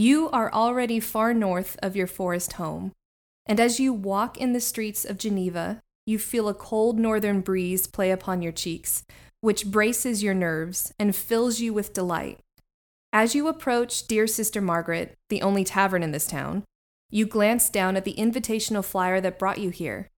You are already far north of your forest home, and as you walk in the streets of Geneva, you feel a cold northern breeze play upon your cheeks, which braces your nerves and fills you with delight. As you approach Dear Sister Margaret, the only tavern in this town, you glance down at the invitational flyer that brought you here.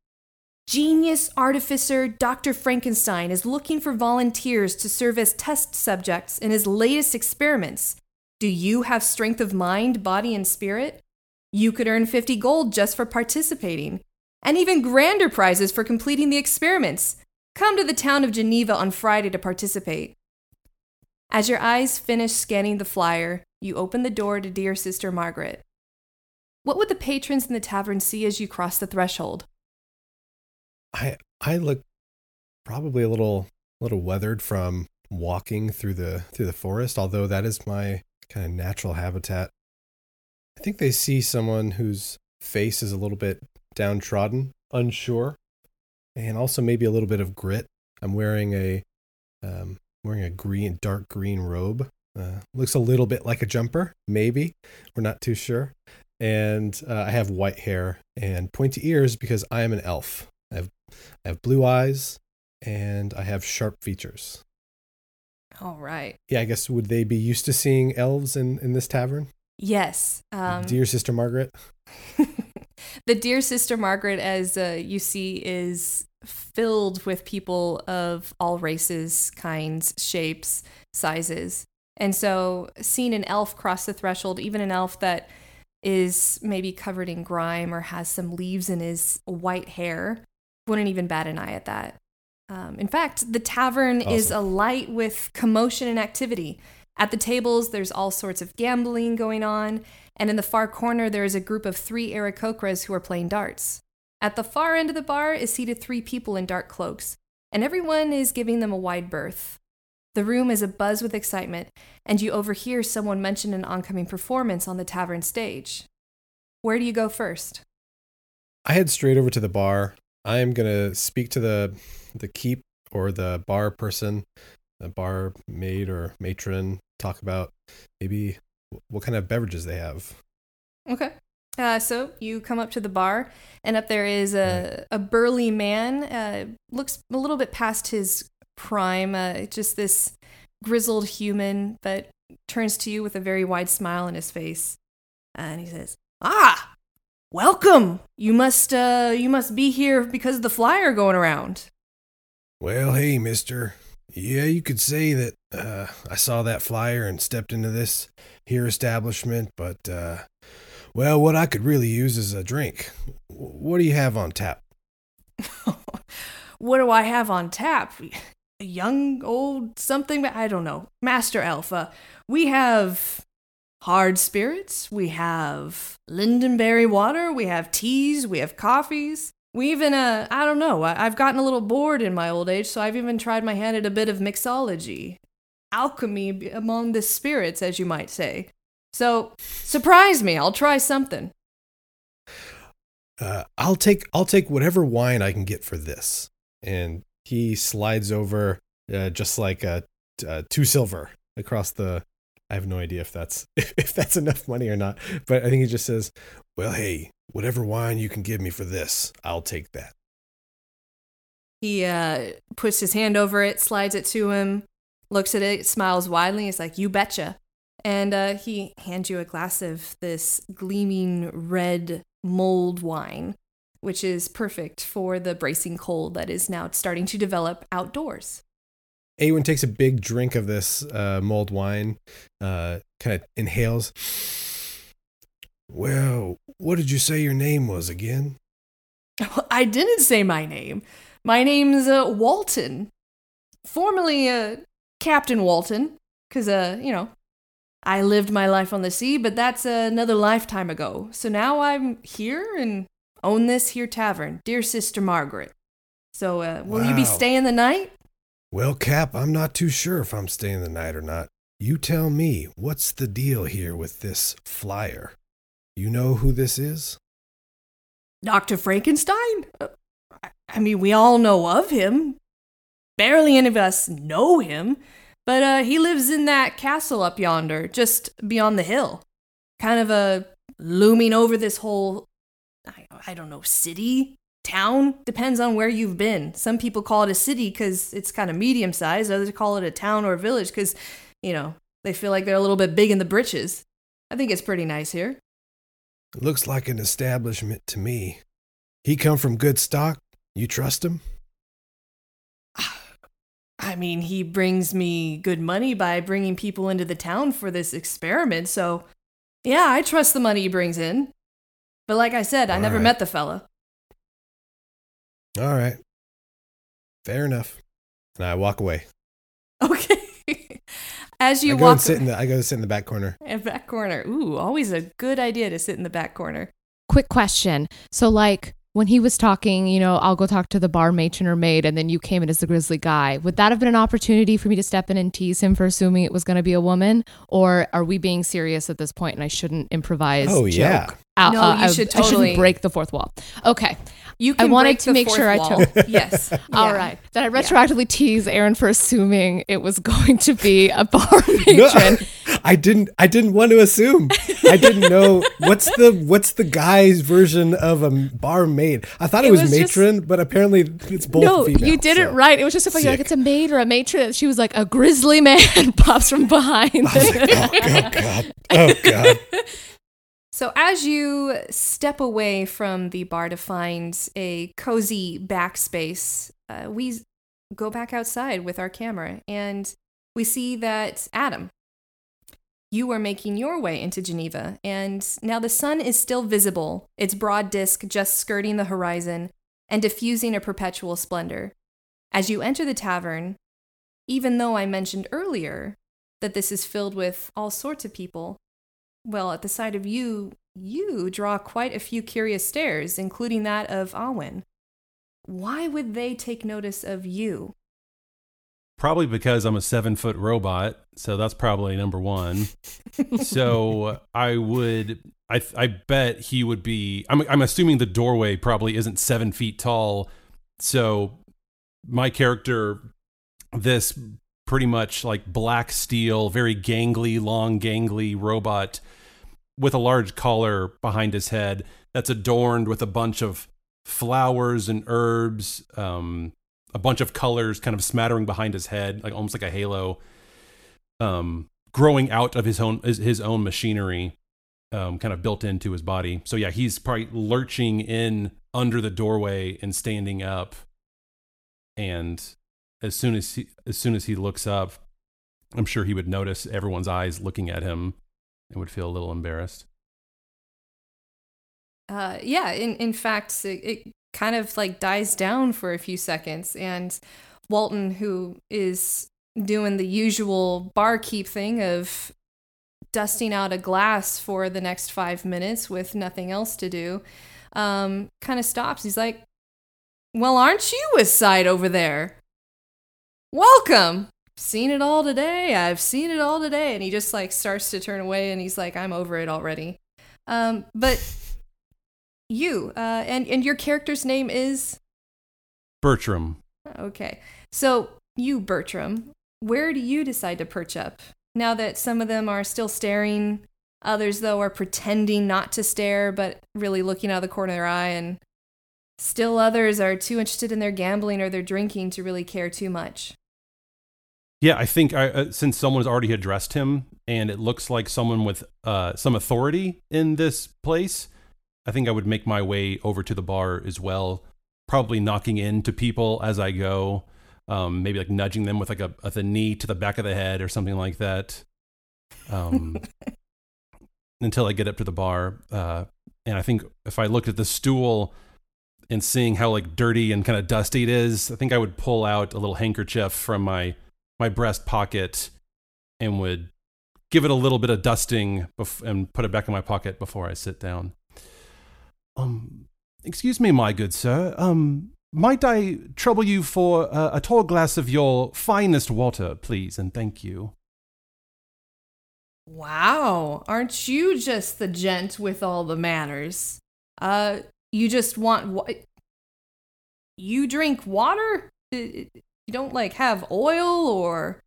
Genius artificer Dr. Frankenstein is looking for volunteers to serve as test subjects in his latest experiments. Do you have strength of mind, body, and spirit? You could earn 50 gold just for participating, and even grander prizes for completing the experiments. Come to the town of Geneva on Friday to participate. As your eyes finish scanning the flyer, you open the door to dear Sister Margaret. What would the patrons in the tavern see as you cross the threshold? I I look probably a little a little weathered from walking through the through the forest, although that is my kind of natural habitat. I think they see someone whose face is a little bit downtrodden, unsure, and also maybe a little bit of grit. I'm wearing a um, wearing a green, dark green robe. Uh, looks a little bit like a jumper, maybe. We're not too sure. And uh, I have white hair and pointy ears because I am an elf. I have I have blue eyes and I have sharp features. All right. Yeah, I guess would they be used to seeing elves in in this tavern? Yes. Um, Dear Sister Margaret. the Dear Sister Margaret, as uh, you see, is filled with people of all races, kinds, shapes, sizes. And so, seeing an elf cross the threshold, even an elf that is maybe covered in grime or has some leaves in his white hair, wouldn't even bat an eye at that. Um, in fact, the tavern is alight with commotion and activity. At the tables, there's all sorts of gambling going on, and in the far corner, there is a group of three Aarakocras who are playing darts. At the far end of the bar is seated three people in dark cloaks, and everyone is giving them a wide berth. The room is abuzz with excitement, and you overhear someone mention an oncoming performance on the tavern stage. Where do you go first? I head straight over to the bar. I am gonna speak to the the keep or the bar person, the bar maid or matron. Talk about maybe what kind of beverages they have. Okay. Uh, so you come up to the bar, and up there is a, a burly man. Uh, looks a little bit past his prime. Uh, just this grizzled human, but turns to you with a very wide smile on his face, and he says, "Ah, welcome. You must uh, you must be here because of the flyer going around." Well, hey, mister. Yeah, you could say that uh, I saw that flyer and stepped into this here establishment, but, uh, well, what I could really use is a drink. What do you have on tap? what do I have on tap? A young, old, something? I don't know. Master Alpha. We have hard spirits. We have lindenberry water. We have teas. We have coffees. We even, uh, I don't know. I've gotten a little bored in my old age, so I've even tried my hand at a bit of mixology. Alchemy among the spirits, as you might say. So, surprise me. I'll try something. Uh, I'll take I'll take whatever wine I can get for this. And he slides over uh, just like t- uh, two silver across the. I have no idea if that's if that's enough money or not, but I think he just says, "Well, hey, whatever wine you can give me for this, I'll take that." He uh, puts his hand over it, slides it to him, looks at it, smiles widely. He's like, "You betcha." And uh, he hands you a glass of this gleaming red mulled wine, which is perfect for the bracing cold that is now starting to develop outdoors. Awen takes a big drink of this uh, mulled wine, uh, kind of inhales. Well, what did you say your name was again? I didn't say my name. My name's uh, Walton, formerly uh, Captain Walton, because, uh, you know, I lived my life on the sea, but that's another lifetime ago. So now I'm here and own this here tavern, dear Sister Margaret. So, uh, will you be staying the night? Well, Cap, I'm not too sure if I'm staying the night or not. You tell me, what's the deal here with this flyer? You know who this is? Dr. Frankenstein? Uh, I- mean, we all know of him. Barely any of us know him, but uh, he lives in that castle up yonder, just beyond the hill. Kind of a looming over this whole, I, I don't know, city, town. Depends on where you've been. Some people call it a city because it's kind of medium sized, others call it a town or a village because, you know, they feel like they're a little bit big in the britches. I think it's pretty nice here. Looks like an establishment to me. He come from good stock? You trust him? I mean, he brings me good money by bringing people into the town for this experiment, so yeah, I trust the money he brings in. But like I said, I never Alright. met the fella. All right. Fair enough. And I walk away. Okay. As you I go walk and sit in the I go sit in the back corner. in back corner. Ooh, always a good idea to sit in the back corner. Quick question. So, like, when he was talking, you know, I'll go talk to the bar matron or maid, and then you came in as the grizzly guy. Would that have been an opportunity for me to step in and tease him for assuming it was going to be a woman? Or are we being serious at this point and I shouldn't improvise? Oh, yeah. Out- No, uh, you I, should I totally- shouldn't break the fourth wall. Okay. You I wanted to make sure I wall. told- yes. All Yeah. right. Then I retroactively tease Aaron for assuming it was going to be a bar matron. I didn't I didn't want to assume. I didn't know what's the what's the guy's version of a barmaid. I thought it, It was, was just- matron, but apparently it's both no, female, you did it right. It was just so funny. Like it's a maid or a matron. She was like a grizzly man pops from behind. I like, oh, oh god. Oh god. So, as you step away from the bar to find a cozy backspace, uh, we go back outside with our camera and we see that Adam, you are making your way into Geneva, and now the sun is still visible, its broad disk just skirting the horizon and diffusing a perpetual splendor. As you enter the tavern, even though I mentioned earlier that this is filled with all sorts of people, well, at the sight of you, you draw quite a few curious stares, including that of Awen. Why would they take notice of you? Probably because I'm a seven foot robot, so that's probably number one. so I would, I, I bet he would be. I'm, I'm assuming the doorway probably isn't seven feet tall. So my character, this pretty much like black steel, very gangly, long, gangly robot with a large collar behind his head that's adorned with a bunch of flowers and herbs, um, a bunch of colors kind of smattering behind his head, like almost like a halo, um, growing out of his own his, his own machinery, um, kind of built into his body. So yeah, he's probably lurching in under the doorway and standing up. And as soon as he as soon as he looks up, I'm sure he would notice everyone's eyes looking at him and would feel a little embarrassed. Uh, yeah, in, in fact, it, it kind of like dies down for a few seconds, and Walton, who is doing the usual barkeep thing of dusting out a glass for the next five minutes with nothing else to do, um, kind of stops. He's like, Well, aren't you a sight over there? Welcome. Seen it all today. I've seen it all today. And he just like starts to turn away and he's like, I'm over it already. Um, but you, uh, and, and your character's name is? Bertram, Okay. So, you, Bertram, where do you decide to perch up? Now that some of them are still staring, others, though, are pretending not to stare, but really looking out of the corner of their eye and Still others are too interested in their gambling or their drinking to really care too much. Yeah, I think I, uh, since someone's already addressed him and it looks like someone with uh, some authority in this place, I think I would make my way over to the bar as well, probably knocking into people as I go, um, maybe like nudging them with like a, a knee to the back of the head or something like that. Um, until I get up to the bar. Uh, and I think if I looked at the stool and seeing how like dirty and kind of dusty it is, I think I would pull out a little handkerchief from my my breast pocket and would give it a little bit of dusting bef- and put it back in my pocket before I sit down. Um, excuse me, my good sir. Um, might I trouble you for a tall glass of your finest water, please, and thank you. Wow, aren't you just the gent with all the manners? Uh, you just want what? You drink water? You don't like have oil or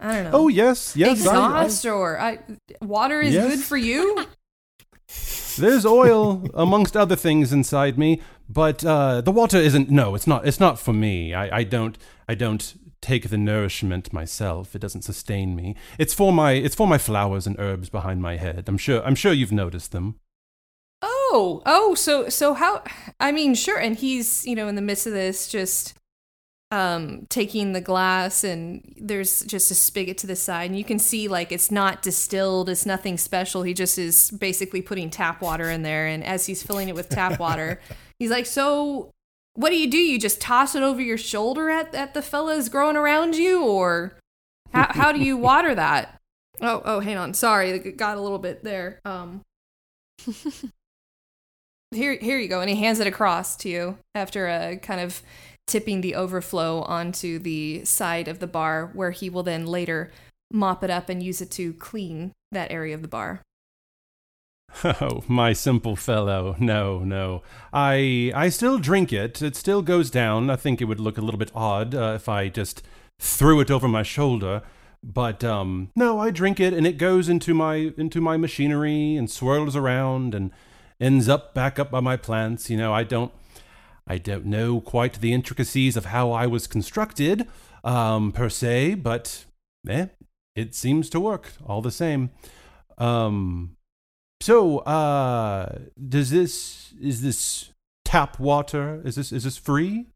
I don't know. Oh yes, yes. Exhaust I, I, or I, water is yes. good for you. There's oil amongst other things inside me, but uh, the water isn't. No, it's not. It's not for me. I, I don't. I don't take the nourishment myself. It doesn't sustain me. It's for my it's for my flowers and herbs behind my head. I'm sure I'm sure you've noticed them. Oh, oh, so so how I mean, sure, and he's, you know, in the midst of this just um taking the glass and there's just a spigot to the side and you can see like it's not distilled, it's nothing special. He just is basically putting tap water in there and as he's filling it with tap water, he's like, "So what do you do? You just toss it over your shoulder at, at the fellas growing around you, or how, how do you water that? Oh, oh, hang on. Sorry, it got a little bit there. Um, here, here you go. And he hands it across to you after a kind of tipping the overflow onto the side of the bar, where he will then later mop it up and use it to clean that area of the bar. Oh, my simple fellow. No, no. I I still drink it. It still goes down. I think it would look a little bit odd uh, if I just threw it over my shoulder. But um no, I drink it and it goes into my into my machinery and swirls around and ends up back up by my plants. You know, I don't I don't know quite the intricacies of how I was constructed um per se, but eh, it seems to work all the same. Um so, uh, does this is this tap water? Is this is this free?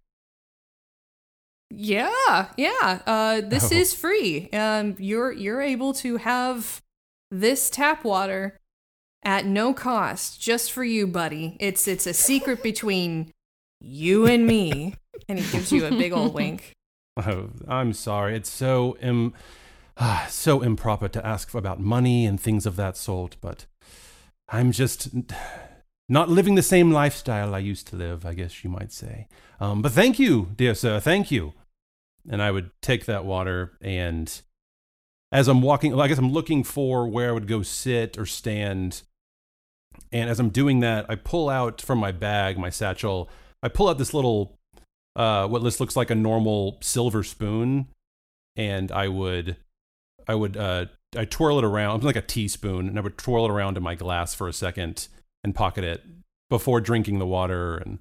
Yeah, yeah. Uh, this oh. is free. Um, you're you're able to have this tap water at no cost, just for you, buddy. It's it's a secret between you and me. And he gives you a big old wink. Oh, I'm sorry. It's so Im- uh, so improper to ask about money and things of that sort, but I'm just not living the same lifestyle I used to live, I guess you might say. Um, but thank you, dear sir, thank you. And I would take that water, and as I'm walking, I guess I'm looking for where I would go sit or stand. And as I'm doing that, I pull out from my bag, my satchel, I pull out this little, uh, what this looks like a normal silver spoon, and I would, I would uh, I twirl it around like a teaspoon, and I would twirl it around in my glass for a second and pocket it before drinking the water. And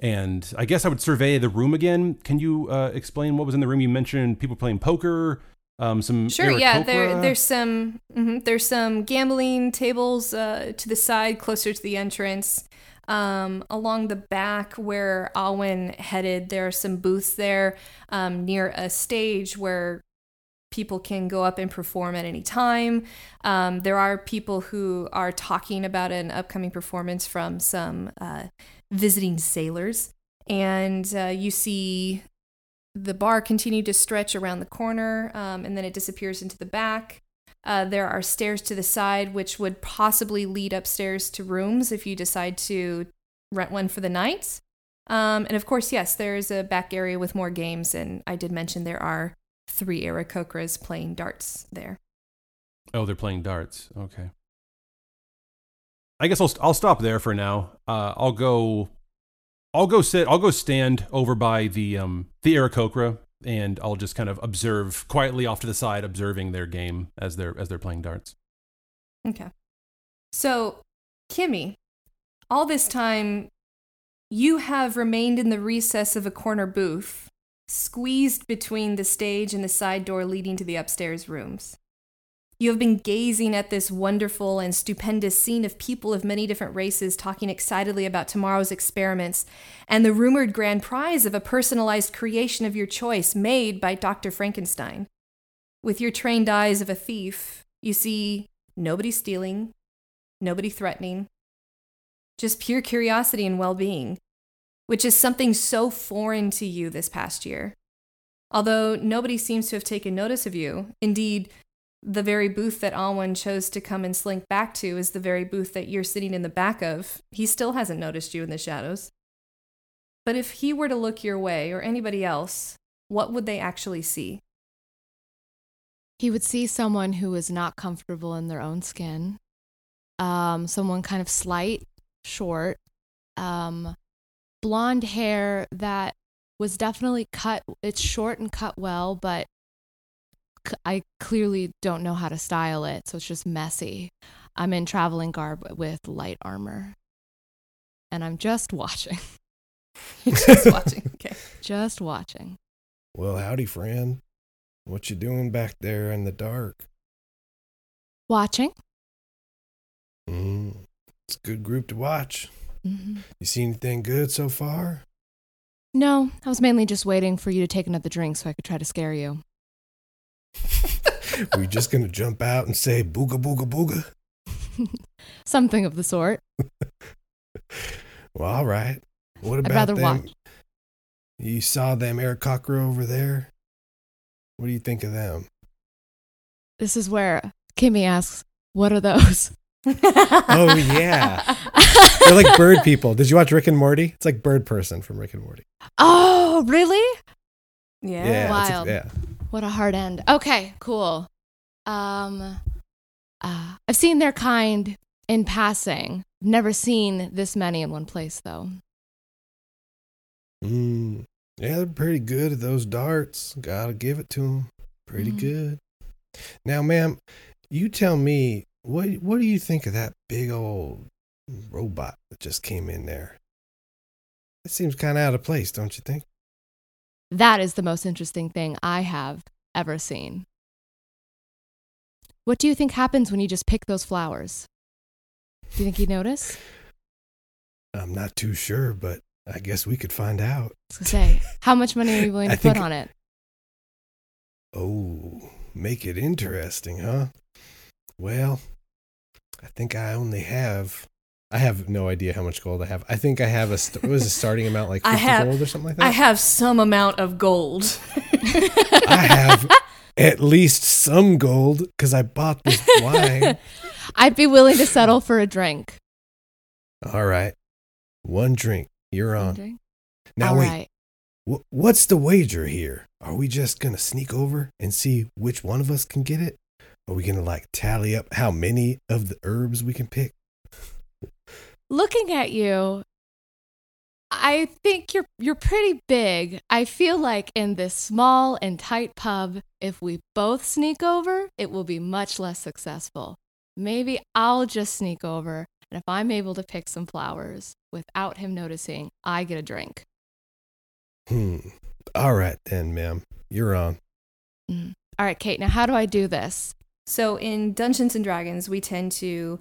and I guess I would survey the room again. Can you uh, explain what was in the room? You mentioned people playing poker. Um, some sure, yeah. There, there's some mm-hmm, there's some gambling tables uh, to the side, closer to the entrance. Um, along the back where Alwyn headed, there are some booths there um, near a stage where people can go up and perform at any time. Um, there are people who are talking about an upcoming performance from some uh, visiting sailors. And uh, you see the bar continue to stretch around the corner um, and then it disappears into the back. Uh, there are stairs to the side, which would possibly lead upstairs to rooms if you decide to rent one for the night. Um, and of course, yes, there's a back area with more games. And I did mention there are three Aarakocras playing darts there. Oh, they're playing darts. Okay. I guess I'll I'll stop there for now. Uh, I'll go, I'll go sit. I'll go stand over by the um the Aarakocra, and I'll just kind of observe quietly off to the side, observing their game as they're as they're playing darts. Okay. So, Kimmy, all this time You have remained in the recess of a corner booth, squeezed between the stage and the side door leading to the upstairs rooms. You have been gazing at this wonderful and stupendous scene of people of many different races talking excitedly about tomorrow's experiments and the rumored grand prize of a personalized creation of your choice made by Dr. Frankenstein. With your trained eyes of a thief, you see nobody stealing, nobody threatening, just pure curiosity and well being, which is something so foreign to you this past year. Although nobody seems to have taken notice of you, indeed, the very booth that Alwyn chose to come and slink back to is the very booth that you're sitting in the back of. He still hasn't noticed you in the shadows. But if he were to look your way or anybody else, what would they actually see? He would see someone who is not comfortable in their own skin, um, someone kind of slight, short, um, blonde hair that was definitely cut. It's short and cut well, but I clearly don't know how to style it, so it's just messy. I'm in traveling garb with light armor, and I'm just watching, Just watching. Okay. just watching. Well, howdy, friend. What you doing back there in the dark? Watching. Mm, it's a good group to watch. hmm You see anything good so far? No, I was mainly just waiting for you to take another drink so I could try to scare you. We're just gonna jump out and say booga booga booga. Something of the sort. Well, all right. What about I'd rather them? watch. You saw them air Aarakocra over there? What do you think of them? This is where Kimmy asks, What are those? Oh yeah, they're like bird people. Did you watch Rick and Morty? It's like bird person from Rick and Morty. oh, really? Yeah. it's a- Wild. yeah. What a hard end. Okay, cool. Um, uh, I've seen their kind in passing. Never seen this many in one place, though. Mm, yeah, they're pretty good at those darts. Gotta give it to them. Pretty Mhm. good. Now, ma'am, you tell me what what do you think of that big old robot that just came in there? It seems kind of out of place, don't you think? That is the most interesting thing I have ever seen. What do you think happens when you just pick those flowers? Do you think he'd notice? I'm not too sure, but I guess we could find out. Say, how much money are you willing to put think- on it? Oh, make it interesting, huh? Well, I think I only have. I have no idea how much gold I have. I think I have a. St- was the starting amount like fifty have- gold or something like that? I have some amount of gold. I have at least some gold because I bought this wine. I'd be willing to settle for a drink. All right, one drink. You're on. Drink? Now All wait. right. wh- what's the wager here? Are we just gonna sneak over and see which one of us can get it? Are we gonna like tally up how many of the herbs we can pick? Looking at you i think you're you're pretty big i feel like in this small and tight pub if we both sneak over it will be much less successful maybe i'll just sneak over and if i'm able to pick some flowers without him noticing i get a drink Hmm. All right then, ma'am. You're on. Mm. all right kate now how do i do this So in Dungeons and Dragons, we tend to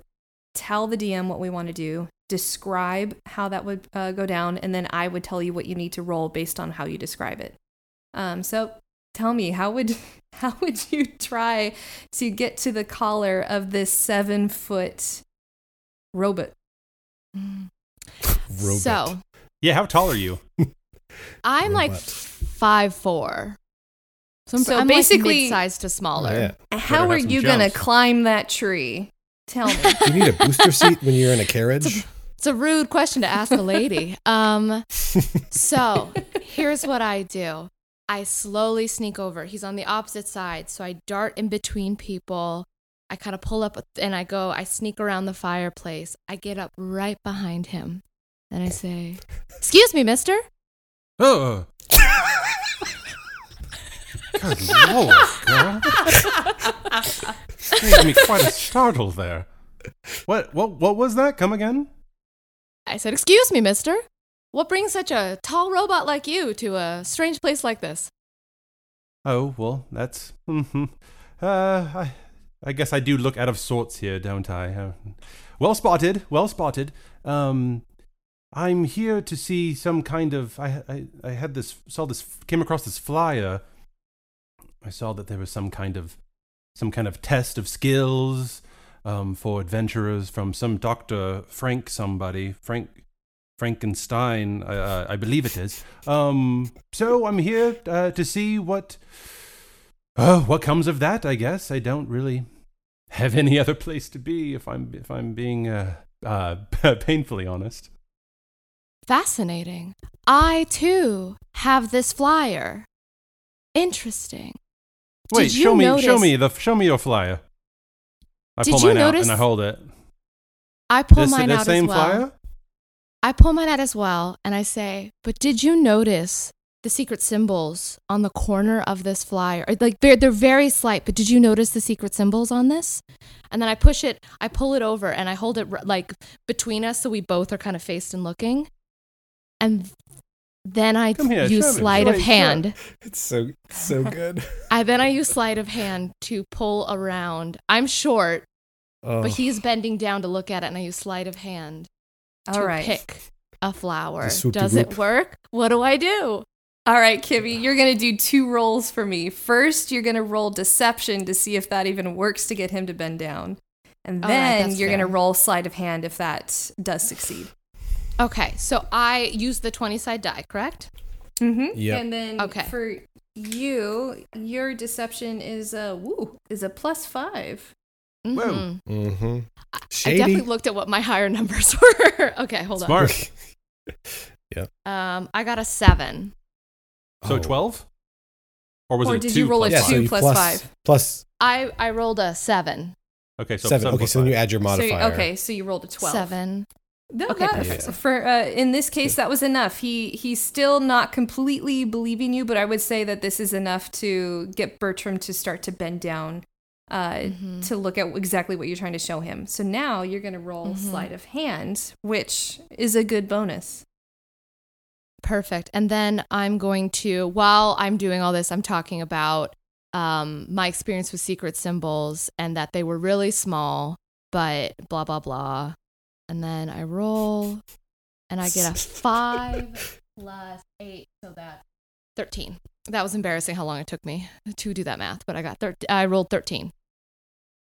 tell the DM what we want to do, describe how that would uh, go down, and then I would tell you what you need to roll based on how you describe it. Um, so tell me, how would how would you try to get to the collar of this seven foot robot? Robot. so Yeah, how tall are you? i'm like five four so i'm, So I'm basically- like mid-sized to smaller yeah. How are some you gonna climb that tree? Tell me. Do you need a booster seat when you're in a carriage? It's a rude question to ask a lady. Um, so here's what I do. I slowly sneak over. He's on the opposite side, so I dart in between people. I kind of pull up and I go. I sneak around the fireplace. I get up right behind him, and I say, "Excuse me, Mister." Oh. Good lord, girl. Made me quite a startle there. What what what was that? Come again? I said, "Excuse me, Mister." What brings such a tall robot like you to a strange place like this? Oh well, that's. hmm Uh, I, I guess I do look out of sorts here, don't I? Uh, well spotted. Well spotted. Um, I'm here to see some kind of. I, I I had this saw this came across this flyer. I saw that there was some kind of some kind of test of skills um, for adventurers from some Doctor Frank somebody Frank Frankenstein, uh, I believe it is. Um, so I'm here uh, to see what uh, what comes of that. I guess I don't really have any other place to be if I'm if I'm being uh, uh, painfully honest. Fascinating. I too have this flyer. Interesting. Wait, show me show me the show me your flyer. I pull mine out notice- and I hold it. I pull this mine out as well. flyer? I pull mine out as well, and I say, "But did you notice the secret symbols on the corner of this flyer? Like they're they're very slight, but did you notice the secret symbols on this?" And then I push it, I pull it over, and I hold it like between us, so we both are kind of faced and looking. And then I here, use sleight of Wait, show. hand. It's so so good. I then I use sleight of hand to pull around. I'm short, Oh, but he's bending down to look at it, and I use sleight of hand to All right. pick a flower. The swoop de Does it work? What do I do? All right, Kimmy, you're going to do two rolls for me. First, you're going to roll deception to see if that even works to get him to bend down. And then that's you're going to roll sleight of hand if that does succeed. Okay, so I use the 20 side die, correct? Mm-hmm. Yep. And then Okay. for you, your deception is a woo is a plus five. Whoa. Mhm. mm-hmm. I Shady. definitely looked at what my higher numbers were. okay, hold Smart. on. Smart. yeah. Um, I got a seven. So Oh. twelve? Or was Or it a did two you roll a plus Yeah, five? so two you plus plus five. plus I I rolled a seven. Okay, so seven. Okay, plus so then you add your So you- modifier. okay, so you rolled a twelve. Seven. No, Okay, that- perfect. For uh, in this case, that was enough. He he's still not completely believing you, but I would say that this is enough to get Bertram to start to bend down, uh, Mhm. to look at exactly what you're trying to show him. So now you're going to roll Mhm. sleight of hand, which is a good bonus. Perfect. And then I'm going to, while I'm doing all this, I'm talking about um, my experience with secret symbols and that they were really small, but blah, blah, blah. And then I roll and I get a five plus eight. So that's 13. That was embarrassing how long it took me to do that math, but I got thir- I rolled 13.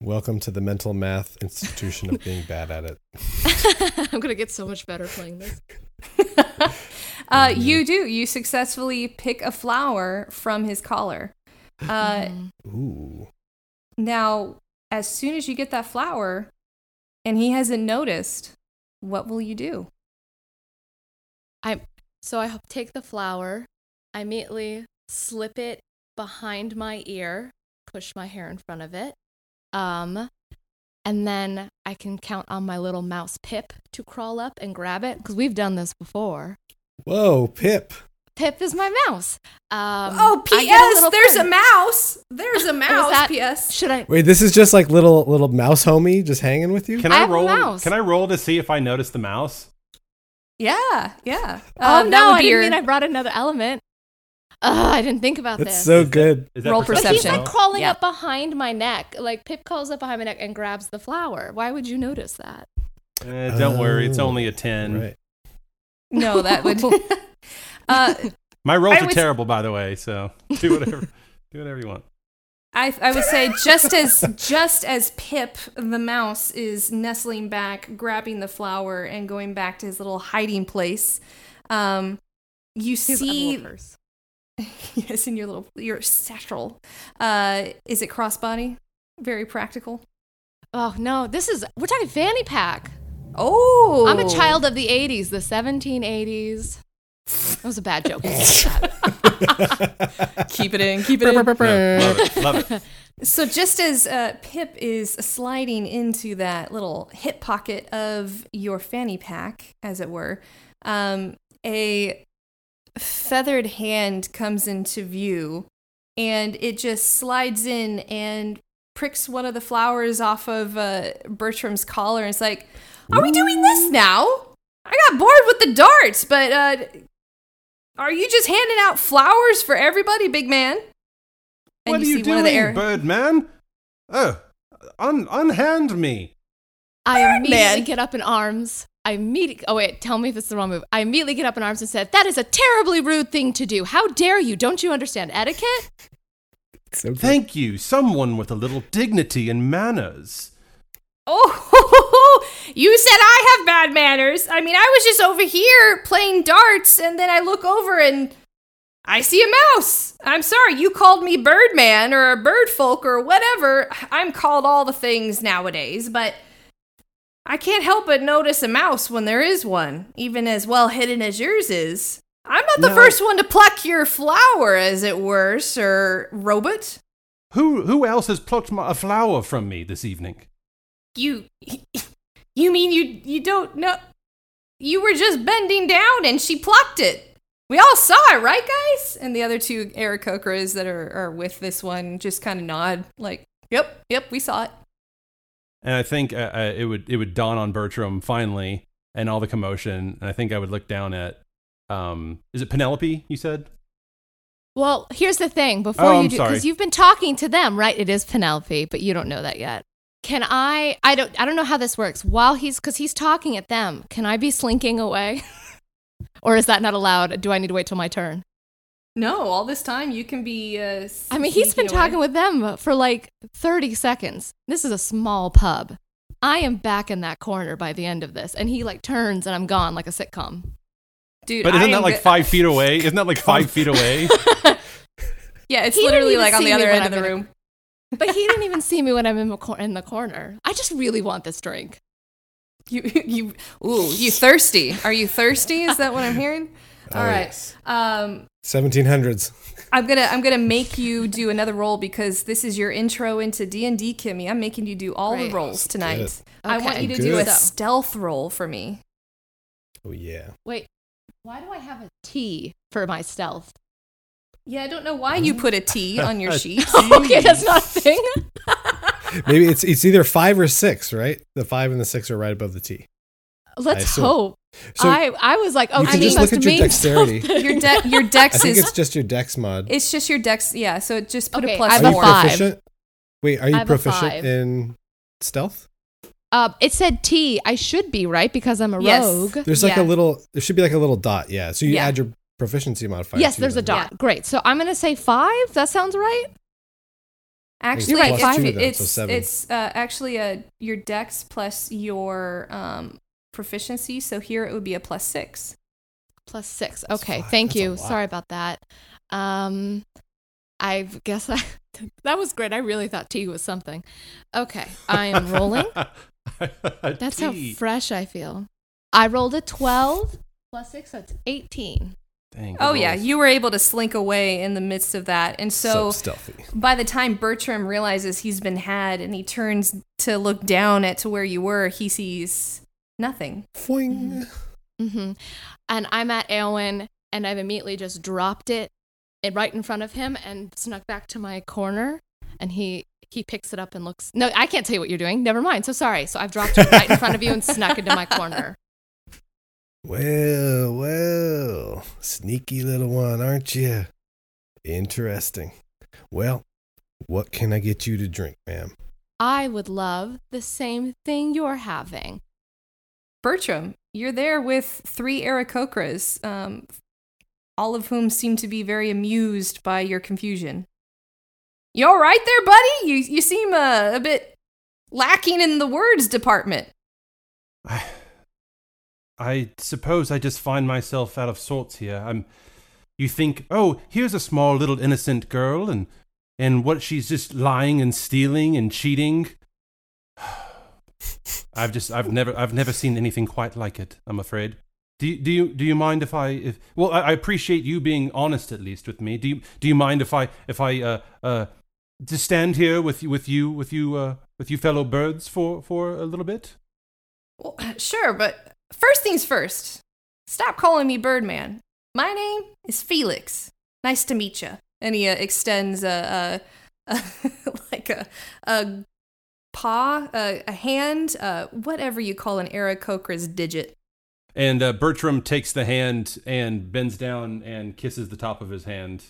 Welcome to the mental math institution of being bad at it. I'm going to get so much better playing this. uh, Mhm. You do. You successfully pick a flower from his collar. Uh, Mhm. Ooh. Now, as soon as you get that flower and he hasn't noticed, what will you do? I so I take the flower, I immediately slip it behind my ear, push my hair in front of it. Um and then I can count on my little mouse Pip to crawl up and grab it because we've done this before. Whoa, Pip. Pip is my mouse. Um, oh, I get P.S. little There's a mouse. There's a mouse. that- P.S. Should I? Wait, this is just like little little mouse homie just hanging with you? Can I I, roll? mouse. Can I roll to see if I notice the mouse? Yeah, yeah. Oh that no! I didn't your- mean I brought another element. Ugh, I didn't think about That's this. so good. Is that Roll But he's perception. like crawling Yeah. up behind my neck. Like Pip crawls up behind my neck and grabs the flower. Why would you notice that? Eh, don't worry, it's Oh, only a ten. Right. No, that would. uh, My rolls I are would- terrible, by the way. So do whatever, do whatever you want. I, I would say just as just as Pip the mouse is nestling back, grabbing the flower and going back to his little hiding place, um, you He's got a see yes in your little your satchel. Uh, is it crossbody? Very practical. Oh no! This is we're talking fanny pack. Oh, I'm a child of the '80s, the 1780s. That was a bad joke. Keep it in. Keep it in. No, love it, love it. So just as uh, Pip is sliding into that little hip pocket of your fanny pack, as it were, um, a feathered hand comes into view, and it just slides in and pricks one of the flowers off of uh, Bertram's collar. And it's like, "Are we doing this now? I got bored with the darts, but uh, are you just handing out flowers for everybody, big man? And what are you see one of the doing, air- Birdman? Oh, un- unhand me. I immediately Birdman. get up in arms. I immediately, oh wait, tell me if it's the wrong move. I immediately get up in arms and said, That is a terribly rude thing to do. How dare you? Don't you understand etiquette? So. Thank you, someone with a little dignity and manners. Oh, you said I have bad manners. I mean, I was just over here playing darts, and then I look over and I see a mouse. I'm sorry, you called me Birdman or a bird folk or whatever. I'm called all the things nowadays, but I can't help but notice a mouse when there is one, even as well hidden as yours is. I'm not the No. first one to pluck your flower, as it were, Sir Robot. Who who else has plucked my, a flower from me this evening? You you mean you you don't know you were just bending down and she plucked it. We all saw it, right, guys? And the other two Aarakocras that are, are with this one just kind of nod, like, "Yep, yep, we saw it." And I think uh, uh, it would it would dawn on Bertram finally, and all the commotion. And I think I would look down at, um, is it Penelope? You said. Well, here's the thing. Before Oh, you I'm do, because you've been talking to them, right? It is Penelope, but you don't know that yet. Can I? I don't. I don't know how this works. While he's, because he's talking at them, can I be slinking away, or is that not allowed? Do I need to wait till my turn? No, all this time you can be. Uh, I mean, he's been talking with them for like 30 seconds. This is a small pub. I am back in that corner by the end of this, and he like turns and I'm gone like a sitcom. dude. But isn't am that like five feet away? Isn't that like five feet away? Yeah, it's He literally like on the other end of the room. But he didn't even see me when I'm in the, cor- in the corner. I just really want this drink. You you ooh, you thirsty? Are you thirsty? Is that what I'm hearing? Oh, All right. yes. Um, 1700s. I'm gonna I'm gonna make you do another roll because this is your intro into D and D, Kimmy. I'm making you do all the rolls tonight. Good. I want you to do a stealth roll for me. Oh yeah. Wait, why do I have a T for my stealth? Yeah, I don't know why you put a T on your sheet. okay, that's not a thing. Maybe it's it's either five or six, right? The five and the six are right above the T. Let's assume. hope. So I, I was like, oh, you can T just must look at your dexterity. something. Your de- your I dex think is it's just your dex mod. it's just your dex. Yeah, so just put Okay, a plus I Are have a you five. proficient? Wait, are you I have a proficient in stealth? Uh, it said T. I should be right because I'm a Yes. rogue. There's like Yeah. a little. There should be like a little dot. Yeah. So you Yeah. add your proficiency modifier. yes, to there's a them. dot. Great. So I'm gonna say five. That sounds right. Actually, You're right, it's, five. Two then, it's so it's uh, actually a your dex plus your um, proficiency. So here it would be a plus six. Plus six. Okay, five. thank That's you. Sorry about that. Um, I guess I that was great. I really thought T was something. Okay, I am rolling. That's how fresh I feel. I rolled a twelve plus six. That's eighteen. Dang, Oh yeah, you were able to slink away in the midst of that, and so stealthy. by the time Bertram realizes he's been had and he turns to look down at to where you were, he sees nothing. Foing. Mm-hmm. And I'm at Aowen, and I've immediately just dropped it, it right in front of him and snuck back to my corner. And he he picks it up and looks. No, I can't tell you what you're doing. Never mind. So sorry. So I've dropped it right in front of you and snuck into my corner. Well, well, sneaky little one, aren't you? Interesting. Well, what can I get you to drink, ma'am? I would love the same thing you're having. Bertram, you're there with three Aarakocras, um, all of whom seem to be very amused by your confusion. You all right there, buddy? You you seem uh, a bit lacking in the words department. I, suppose I just find myself out of sorts here. I'm. You think, oh, here's a small little innocent girl, and and what she's just lying and stealing and cheating. I've just, I've never, I've never seen anything quite like it. I'm afraid. Do you, do you, do you mind if I, if, well, I, I appreciate you being honest at least with me. Do you, do you mind if I, if I, uh, uh, to stand here with you, with you, with you, uh, with you fellow birds for, for a little bit? Well, sure, but first things first. Stop calling me Birdman. My name is Felix. Nice to meet you. And he uh, extends a, a, a like a a paw, a, a hand, uh, whatever you call an Aarakocra's digit. And uh, Bertram takes the hand and bends down and kisses the top of his hand,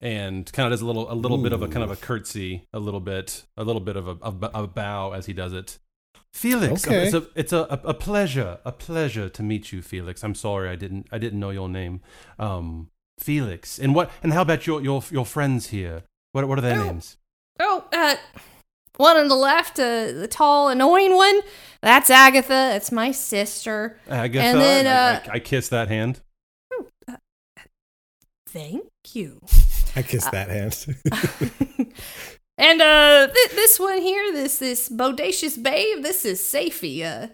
and kind of does a little, a little bit of a kind of a curtsy, a little bit, a little bit of a, a, a bow as he does it. Felix, Okay. it's a it's a, a, a pleasure, a pleasure to meet you, Felix. I'm sorry I didn't I didn't know your name, um, Felix. And what and how about your your your friends here? What what are their Oh. names? Oh, uh, one on the left, uh, the tall, annoying one. That's Agatha. That's my sister. Agatha. And then, I- I, uh, I, kiss that hand. Thank you. I kiss that hand. and uh, th- this one here, this this bodacious babe, this is Safie. Uh,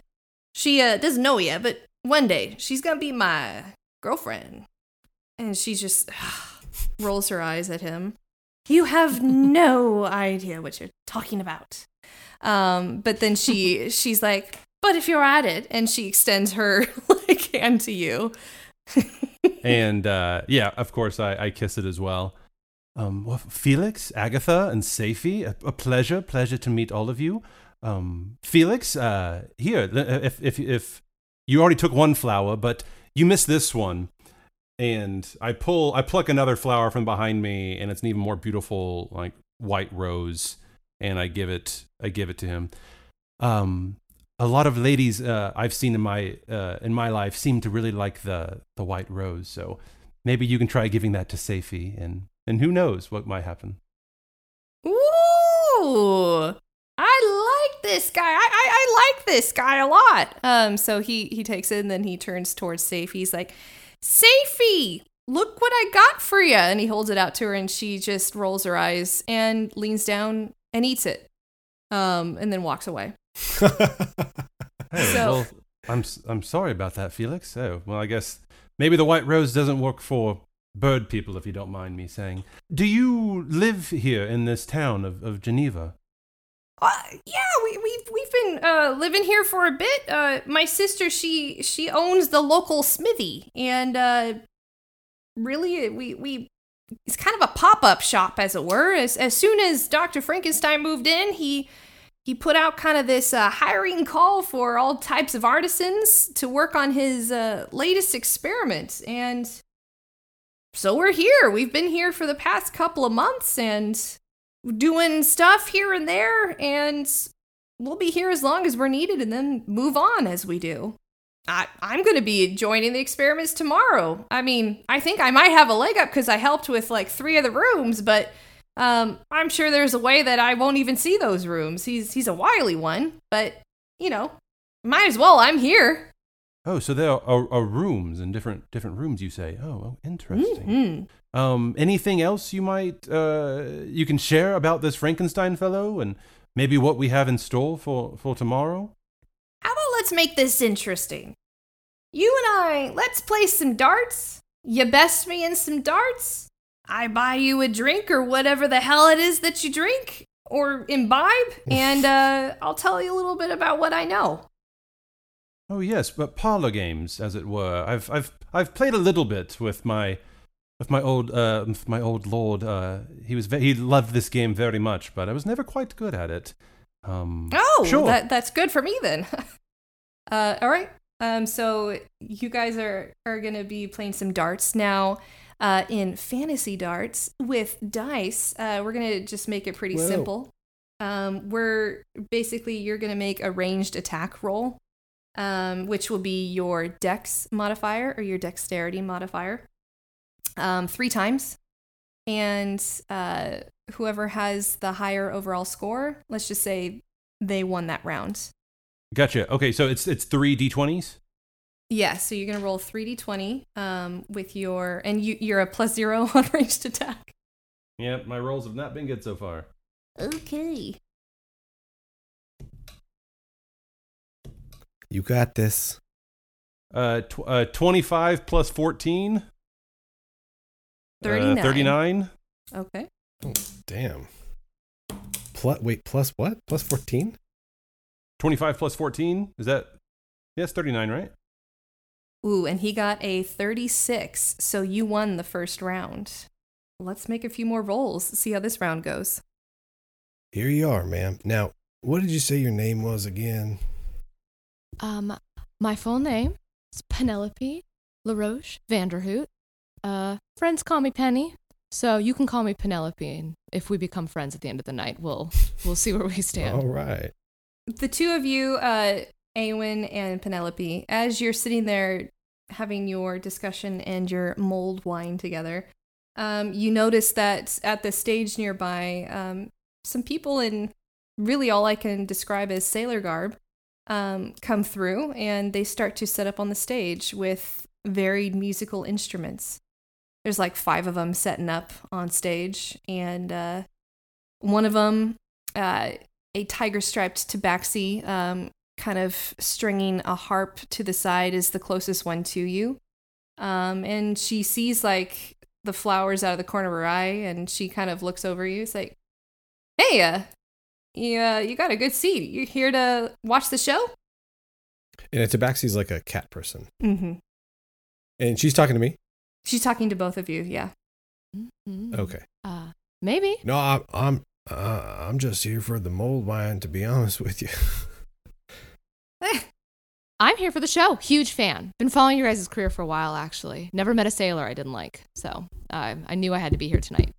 she uh doesn't know yet, but one day she's gonna be my girlfriend. And she just rolls her eyes at him. You have no idea what you're talking about. Um, but then she she's like, but if you're at it, and she extends her like hand to you. and uh, yeah, of course, I, I kiss it as well. Um, well, Felix, Agatha, and Safie, a, a pleasure, pleasure to meet all of you. Um, Felix, uh, here, if, if, if you already took one flower, but you missed this one, and I pull, I pluck another flower from behind me, and it's an even more beautiful, like white rose, and I give it, I give it to him. Um, a lot of ladies uh, I've seen in my uh, in my life seem to really like the the white rose. So maybe you can try giving that to Safie, and and who knows what might happen. Ooh, I like this guy. I, I, I like this guy a lot. Um, so he he takes it and then he turns towards Safie. He's like, Safie, look what I got for you. And he holds it out to her, and she just rolls her eyes and leans down and eats it. Um, and then walks away. Hey, So- well, I'm s- I'm sorry about that, Felix. Oh, well, I guess maybe the white rose doesn't work for bird people, if you don't mind me saying. Do you live here in this town of, of Geneva? Uh, yeah, we we've we've been uh, living here for a bit. Uh, my sister, she she owns the local smithy, and uh, really, we we it's kind of a pop up shop, as it were. As as soon as Doctor Frankenstein moved in, he he put out kind of this uh, hiring call for all types of artisans to work on his uh, latest experiment, and so we're here. We've been here for the past couple of months, and doing stuff here and there, and we'll be here as long as we're needed and then move on as we do. I, I'm going to be joining the experiments tomorrow. I mean, I think I might have a leg up because I helped with like three of the rooms, but um, I'm sure there's a way that I won't even see those rooms. He's he's a wily one, but you know, might as well. I'm here. Oh, so there are, are rooms and different different rooms. You say, oh, oh interesting. Mhm. Um, anything else you might uh, you can share about this Frankenstein fellow, and maybe what we have in store for for tomorrow? How about let's make this interesting? You and I, let's play some darts. You best me in some darts. I buy you a drink or whatever the hell it is that you drink or imbibe, and uh, I'll tell you a little bit about what I know. Oh yes, but parlor games, as it were. I've I've I've played a little bit with my with my old uh with my old lord. Uh, he was ve- he loved this game very much, but I was never quite good at it. Um, Oh, sure. that, that's good for me then. uh, all right. Um, so you guys are are gonna be playing some darts now. Uh, in fantasy darts with dice, uh, we're gonna just make it pretty Whoa. simple. Um, we're basically you're gonna make a ranged attack roll, um, which will be your dex modifier or your dexterity modifier, um, three times, and uh, whoever has the higher overall score, let's just say they won that round. Gotcha. Okay, so it's it's three d20s. Yeah, so you're gonna roll three d twenty um, with your and you you're a plus zero on ranged attack. Yep, my rolls have not been good so far. Okay. You got this. Uh, tw- uh 25 plus 14. Thirty Uh, 39. Okay. Damn. Plus, wait, plus what? Plus 14? 25 plus 14. Is that? Yes, 39, right? Ooh, and he got a thirty six. So you won the first round. Let's make a few more rolls. See how this round goes. Here you are, ma'am. Now, what did you say your name was again? Um, my full name is Penelope LaRoche Vanderhoot. Uh, friends call me Penny, so you can call me Penelope. And if we become friends at the end of the night, we'll we'll see where we stand. All right. The two of you, uh, Awen and Penelope, as you're sitting there having your discussion and your mulled wine together, um, you notice that at the stage nearby, um, some people in really all I can describe as sailor garb um, come through and they start to set up on the stage with varied musical instruments. There's like five of them setting up on stage, and uh, one of them, uh, a tiger striped tabaxi, um, kind of stringing a harp to the side, is the closest one to you. Um, and she sees like the flowers out of the corner of her eye, and she kind of looks over you. It's like, "Hey, uh, you uh, you got a good seat. You here to watch the show?" And a tabaxi's like a cat person. Mm-hmm. And she's talking to me. She's talking to both of you. Yeah. Mhm. Okay. Uh, maybe. No, I'm I'm uh, I'm just here for the mulled wine. To be honest with you. I'm here for the show. Huge fan. Been following your guys' career for a while, actually. Never met a sailor I didn't like, so uh, I knew I had to be here tonight.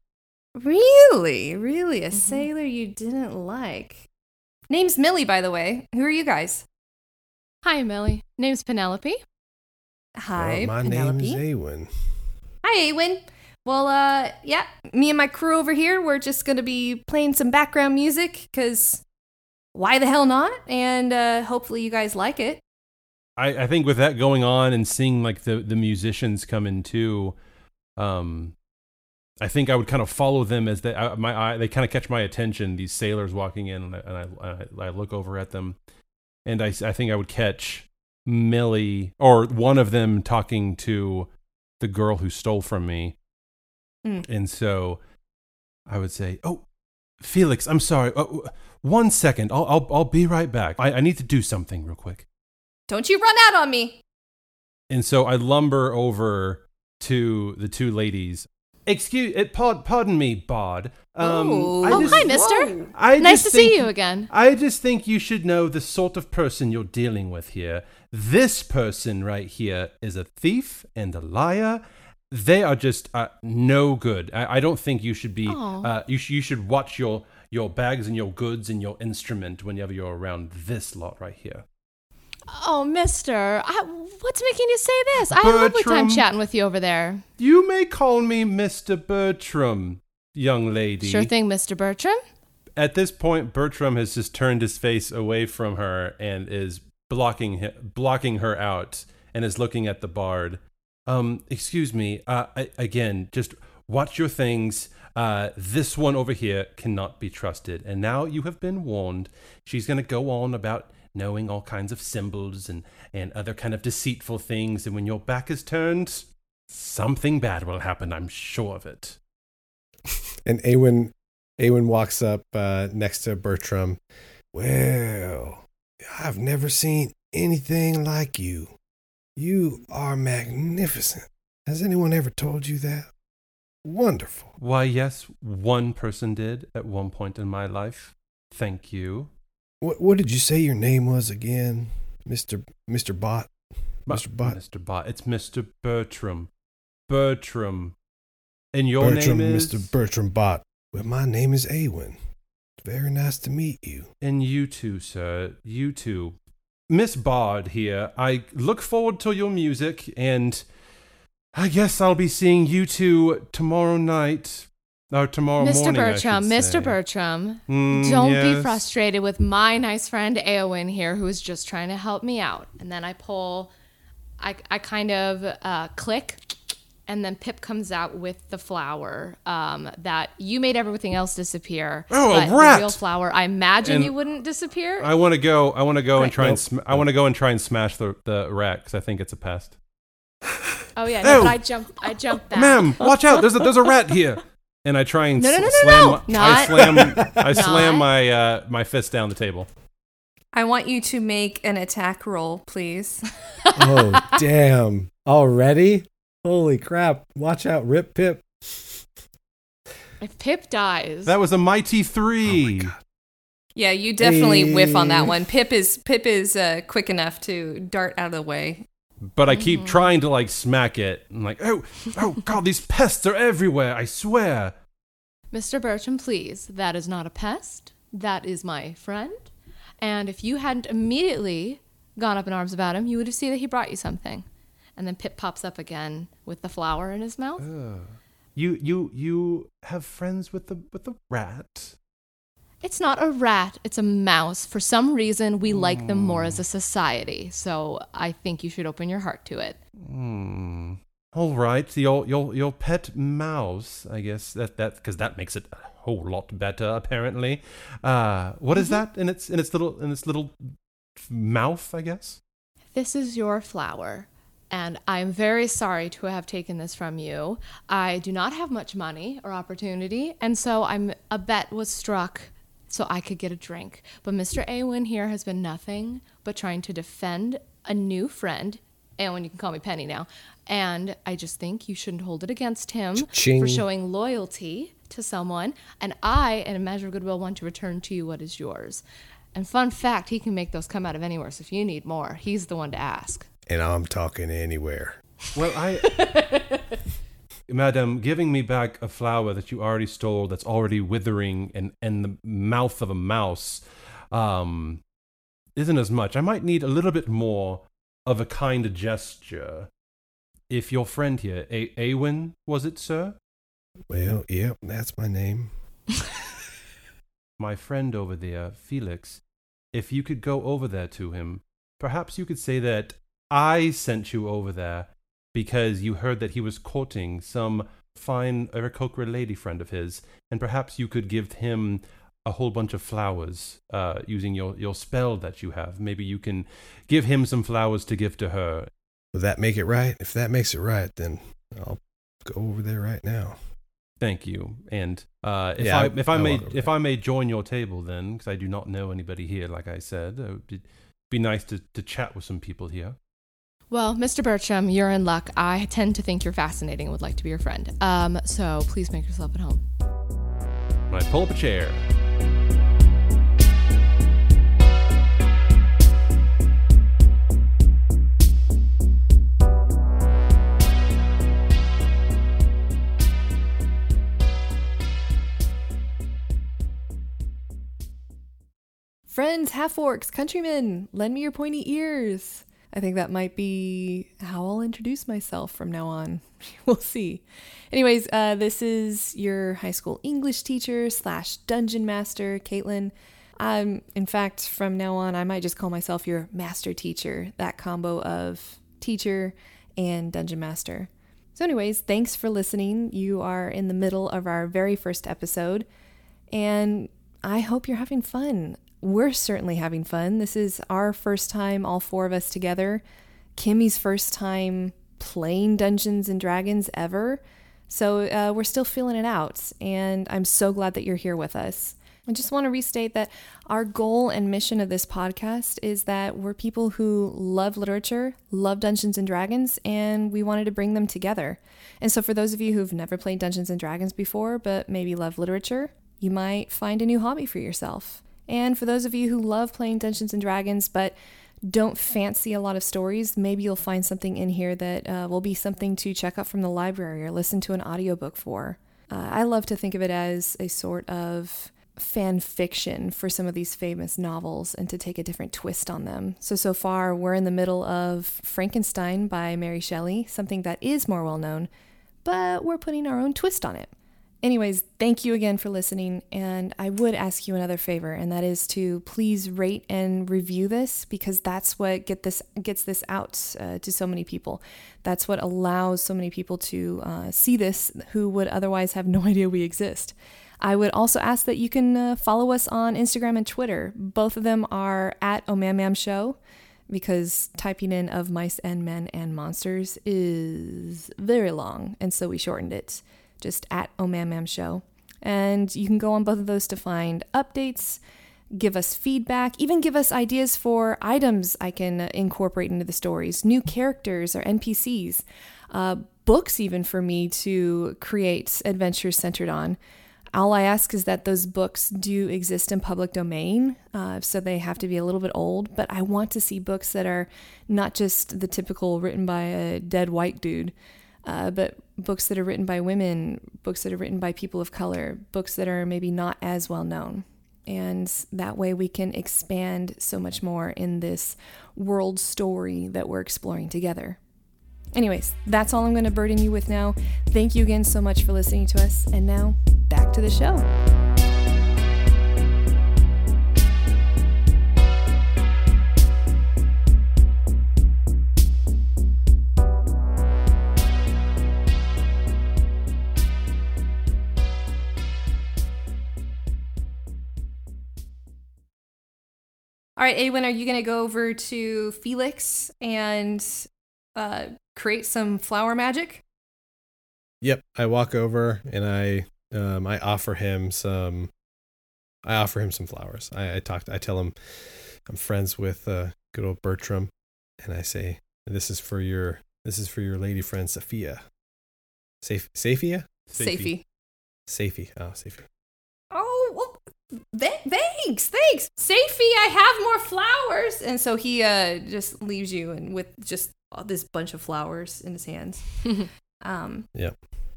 Really, really, a Mhm. sailor you didn't like. Name's Millie, by the way. Who are you guys? Hi, Millie. Name's Penelope. Hi, Well, my Penelope. name's Awen. Hi, Awen. Well, uh, yeah, me and my crew over here, we're just gonna be playing some background music, cause why the hell not? And uh, hopefully you guys like it. I, I think with that going on and seeing like the the musicians come in too, um, I think I would kind of follow them as they I, my eye they kind of catch my attention. These sailors walking in, and I, and I, I, I look over at them, and I, I think I would catch Millie or one of them talking to the girl who stole from me, Mm. and so I would say, "Oh, Felix, I'm sorry. Uh, one second, I'll I'll I'll be right back. I, I need to do something real quick." Don't you run out on me. And so I lumber over to the two ladies. Excuse, it, pardon, pardon me, Bod. Um, Oh, just- hi, mister. I nice to just see you again. I just think you should know the sort of person you're dealing with here. This person right here is a thief and a liar. They are just uh, no good. I, I don't think you should be. Uh, you, sh- you should watch your your bags and your goods and your instrument whenever you're around this lot right here. Oh, mister. I, what's making you say this? I had a lovely time chatting with you over there. You may call me Mr. Bertram, young lady. Sure thing, Mr. Bertram. At this point, Bertram has just turned his face away from her and is blocking hi- blocking her out and is looking at the bard. Um, excuse me. Uh, I, again, just watch your things. Uh, this one over here cannot be trusted. And now you have been warned. She's going to go on about knowing all kinds of symbols and, and other kind of deceitful things. And when your back is turned, something bad will happen. I'm sure of it. And Awen, Awen walks up uh, next to Bertram. Well, I've never seen anything like you. You are magnificent. Has anyone ever told you that? Wonderful. Why, yes, one person did at one point in my life. Thank you. What, what did you say your name was again, Mister Mister Bot? Mr. Bot. Mr. Bot. It's Mr. Bertram. Bertram. And your Bertram, name is? Mr. Bertram Bot. Well, my name is Awen. Very nice to meet you. And you too, sir. You too. Miss Bard here. I look forward to your music, and I guess I'll be seeing you two tomorrow night. Or tomorrow Mr. morning. I Bertram, Mr. say. Bertram. Mm, Don't be frustrated with my nice friend Awen here, who is just trying to help me out. And then I pull, I, I kind of uh, click, and then Pip comes out with the flower um, that you made everything else disappear. Oh, a rat! The real flower, I imagine And you wouldn't disappear. I want to go. I want to go and Great. try and. Sm- I want to go and try and smash the the rat because I think it's a pest. oh yeah, no, but I jumped. I jumped back. Ma'am, watch out! There's a there's a rat here. And I try and No, no, no, s- no, slam. no. my- I slam. I slam my uh, my fist down the table. I want you to make an attack roll, please. Oh, damn. Already? Holy crap. Watch out, Rip Pip. If Pip dies, That was a mighty three. Oh my God. Yeah, you definitely whiff on that one. Pip is Pip is uh, quick enough to dart out of the way. But I keep mm-hmm. trying to like smack it. I'm like, oh, oh God, these pests are everywhere. I swear. Mr. Bertram, please, that is not a pest. That is my friend. And if you hadn't immediately gone up in arms about him, you would have seen that he brought you something. And then Pip pops up again with the flower in his mouth. You you you have friends with the with the rat. It's not a rat, it's a mouse. For some reason, we like them more as a society. So I think you should open your heart to it. Hmm. All right, your your your pet mouse. I guess that that because that makes it a whole lot better. Apparently, uh, what is that in its in its little in its little mouth? I guess. This is your flower, and I'm very sorry to have taken this from you. I do not have much money or opportunity, and so I'm a bet was struck so I could get a drink. But Mr. Awen here has been nothing but trying to defend a new friend. Awen, you can call me Penny now. And I just think you shouldn't hold it against him Cha-ching. for showing loyalty to someone. And I, in a measure of goodwill, want to return to you what is yours. And fun fact, he can make those come out of anywhere. So if you need more, he's the one to ask. And I'm talking anywhere. Well, I. Madam, giving me back a flower that you already stole that's already withering and in the mouth of a mouse um, isn't as much. I might need a little bit more of a kind gesture. If your friend here, a- Awen, was it, sir? Well, yep, that's my name. My friend over there, Felix, if you could go over there to him, perhaps you could say that I sent you over there because you heard that he was courting some fine Aarakocra lady friend of his, and perhaps you could give him a whole bunch of flowers uh, using your, your spell that you have. Maybe you can give him some flowers to give to her. Will that make it right? If that makes it right, then I'll go over there right now. Thank you. And uh, if Yeah, I if I, I may if. I may join your table then, because I do not know anybody here, like I said, it would be- be nice to, to chat with some people here. Well, Mr. Bertram, you're in luck. I tend to think you're fascinating and would like to be your friend. Um, so please make yourself at home. When I pull up a chair, Friends, half orcs, countrymen, lend me your pointy ears. I think that might be how I'll introduce myself from now on. we'll see. Anyways, uh, this is your high school English teacher slash dungeon master, Caitlin. Um, in fact, from now on, I might just call myself your master teacher. That combo of teacher and dungeon master. So, anyways, thanks for listening. You are in the middle of our very first episode, and I hope you're having fun. We're certainly having fun. This is our first time, all four of us together. Kimmy's first time playing Dungeons and Dragons ever. So uh, we're still feeling it out. And I'm so glad that you're here with us. I just want to restate that our goal and mission of this podcast is that we're people who love literature, love Dungeons and Dragons, and we wanted to bring them together. And so, for those of you who've never played Dungeons and Dragons before, but maybe love literature, you might find a new hobby for yourself. And for those of you who love playing Dungeons and Dragons, but don't fancy a lot of stories, maybe you'll find something in here that uh, will be something to check out from the library or listen to an audiobook for. Uh, I love to think of it as a sort of fan fiction for some of these famous novels and to take a different twist on them. So, so far, we're in the middle of Frankenstein by Mary Shelley, something that is more well known, but we're putting our own twist on it. Anyways, thank you again for listening. And I would ask you another favor, and that is to please rate and review this because that's what get this gets this out uh, to so many people. That's what allows so many people to uh, see this who would otherwise have no idea we exist. I would also ask that you can uh, follow us on Instagram and Twitter. Both of them are at Omamam Show because typing in of mice and men and monsters is very long, and so we shortened it just at Omamam Show. And you can go on both of those to find updates, give us feedback, even give us ideas for items I can incorporate into the stories, new characters or NPCs, uh, books, even for me to create adventures centered on. all I ask is that those books do exist in public domain, uh, so they have to be a little bit old. But I want to see books that are not just the typical written by a dead white dude, uh, but books that are written by women, books that are written by people of color, books that are maybe not as well known. And that way we can expand so much more in this world story that we're exploring together. Anyways, that's all I'm going to burden you with now. Thank you again so much for listening to us. And now, back to the show. All right, Awen, are you going to go over to Felix and uh, create some flower magic? Yep. I walk over and I um I offer him some I offer him some flowers. I, I talk I tell him I'm friends with uh good old Bertram and I say this is for your this is for your lady friend Sophia. Safe Safia? Safety. Safie. Oh, Safie. Well, th- thanks, thanks. Safety, I have more flowers. And so he uh, just leaves you and with just this bunch of flowers in his hands. um, Yeah.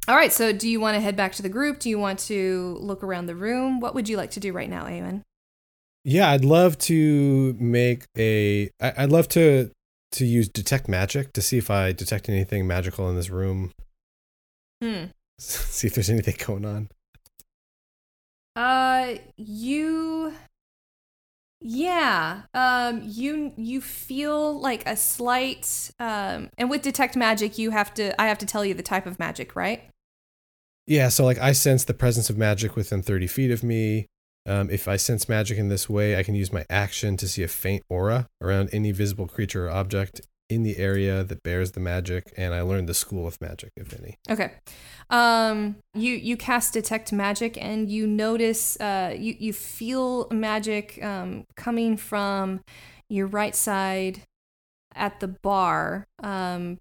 All right, so do you want to head back to the group? Do you want to look around the room? What would you like to do right now, Eamon? Yeah, I'd love to make a. I- I'd love to to use detect magic to see if I detect anything magical in this room. Hmm. see if there's anything going on. Uh, you. Yeah. Um, you you feel like a slight um, and with detect magic, you have to. I have to tell you the type of magic, right? Yeah, so like I sense the presence of magic within 30 feet of me. Um, if I sense magic in this way, I can use my action to see a faint aura around any visible creature or object in the area that bears the magic, and I learned the school of magic, if any. Okay. Um, you you cast detect magic, and you notice uh, you you feel magic um, coming from your right side at the bar, um,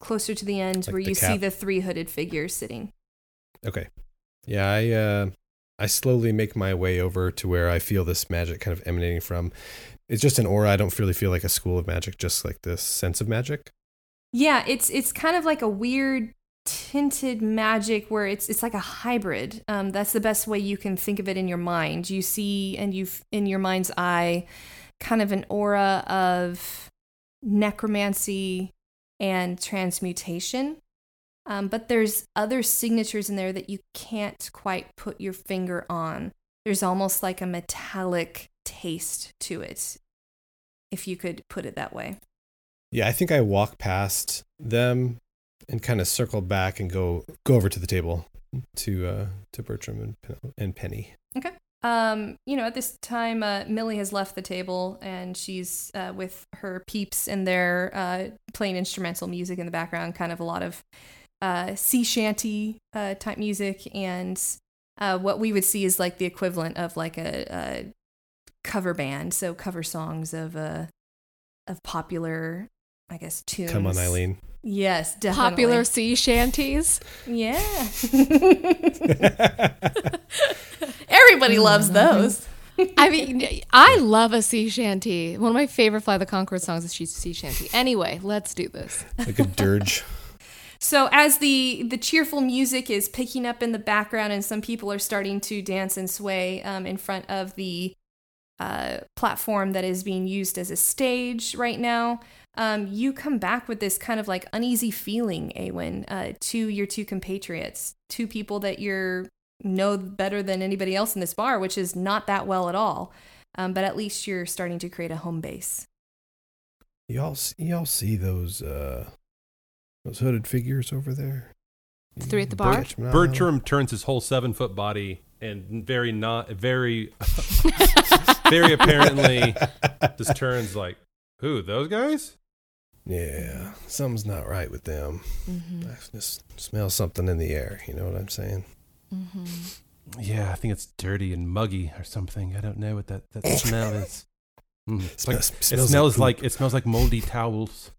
closer to the end Like where the you see the three hooded figures sitting. Okay. Yeah, I uh, I slowly make my way over to where I feel this magic kind of emanating from. It's just an aura. I don't really feel like a school of magic, just like this sense of magic. Yeah, it's it's kind of like a weird tinted magic where it's it's like a hybrid. Um, that's the best way you can think of it in your mind. You see, and you in your mind's eye, kind of an aura of necromancy and transmutation. Um, but there's other signatures in there that you can't quite put your finger on. There's almost like a metallic taste to it, if you could put it that way. Yeah, I think I walk past them and kind of circle back and go go over to the table to uh to Bertram and and Penny. Okay. Um, you know, at this time, uh, Millie has left the table and she's uh, with her peeps and they're uh, playing instrumental music in the background, kind of a lot of uh, sea shanty uh, type music. And uh, what we would see is like the equivalent of like a, a cover band, so cover songs of uh, of popular, I guess, tunes. Come on, Eileen. Yes, definitely. Popular sea shanties. Yeah. Everybody loves those. I mean, I love a sea shanty. One of my favorite Flight of the Conchords songs is She's sea shanty. Anyway, let's do this. like a dirge. So as the the cheerful music is picking up in the background, and some people are starting to dance and sway um, in front of the uh, platform that is being used as a stage right now, um, you come back with this kind of like uneasy feeling, Awen, uh, to your two compatriots, two people that you're know better than anybody else in this bar, which is not that well at all. Um, but at least you're starting to create a home base. Y'all, s- y'all see those uh those hooded figures over there? Three at the bar? Catch 'em. Bertram turns his whole seven foot body and very not very very apparently just turns like who those guys? Yeah, something's not right with them. Mm-hmm. I just smell something in the air. You know what I'm saying? Mm-hmm. Yeah, I think it's dirty and muggy or something. I don't know what that, that smell is. Mm, it's like- Smells- it smells smells like like, it smells like moldy towels.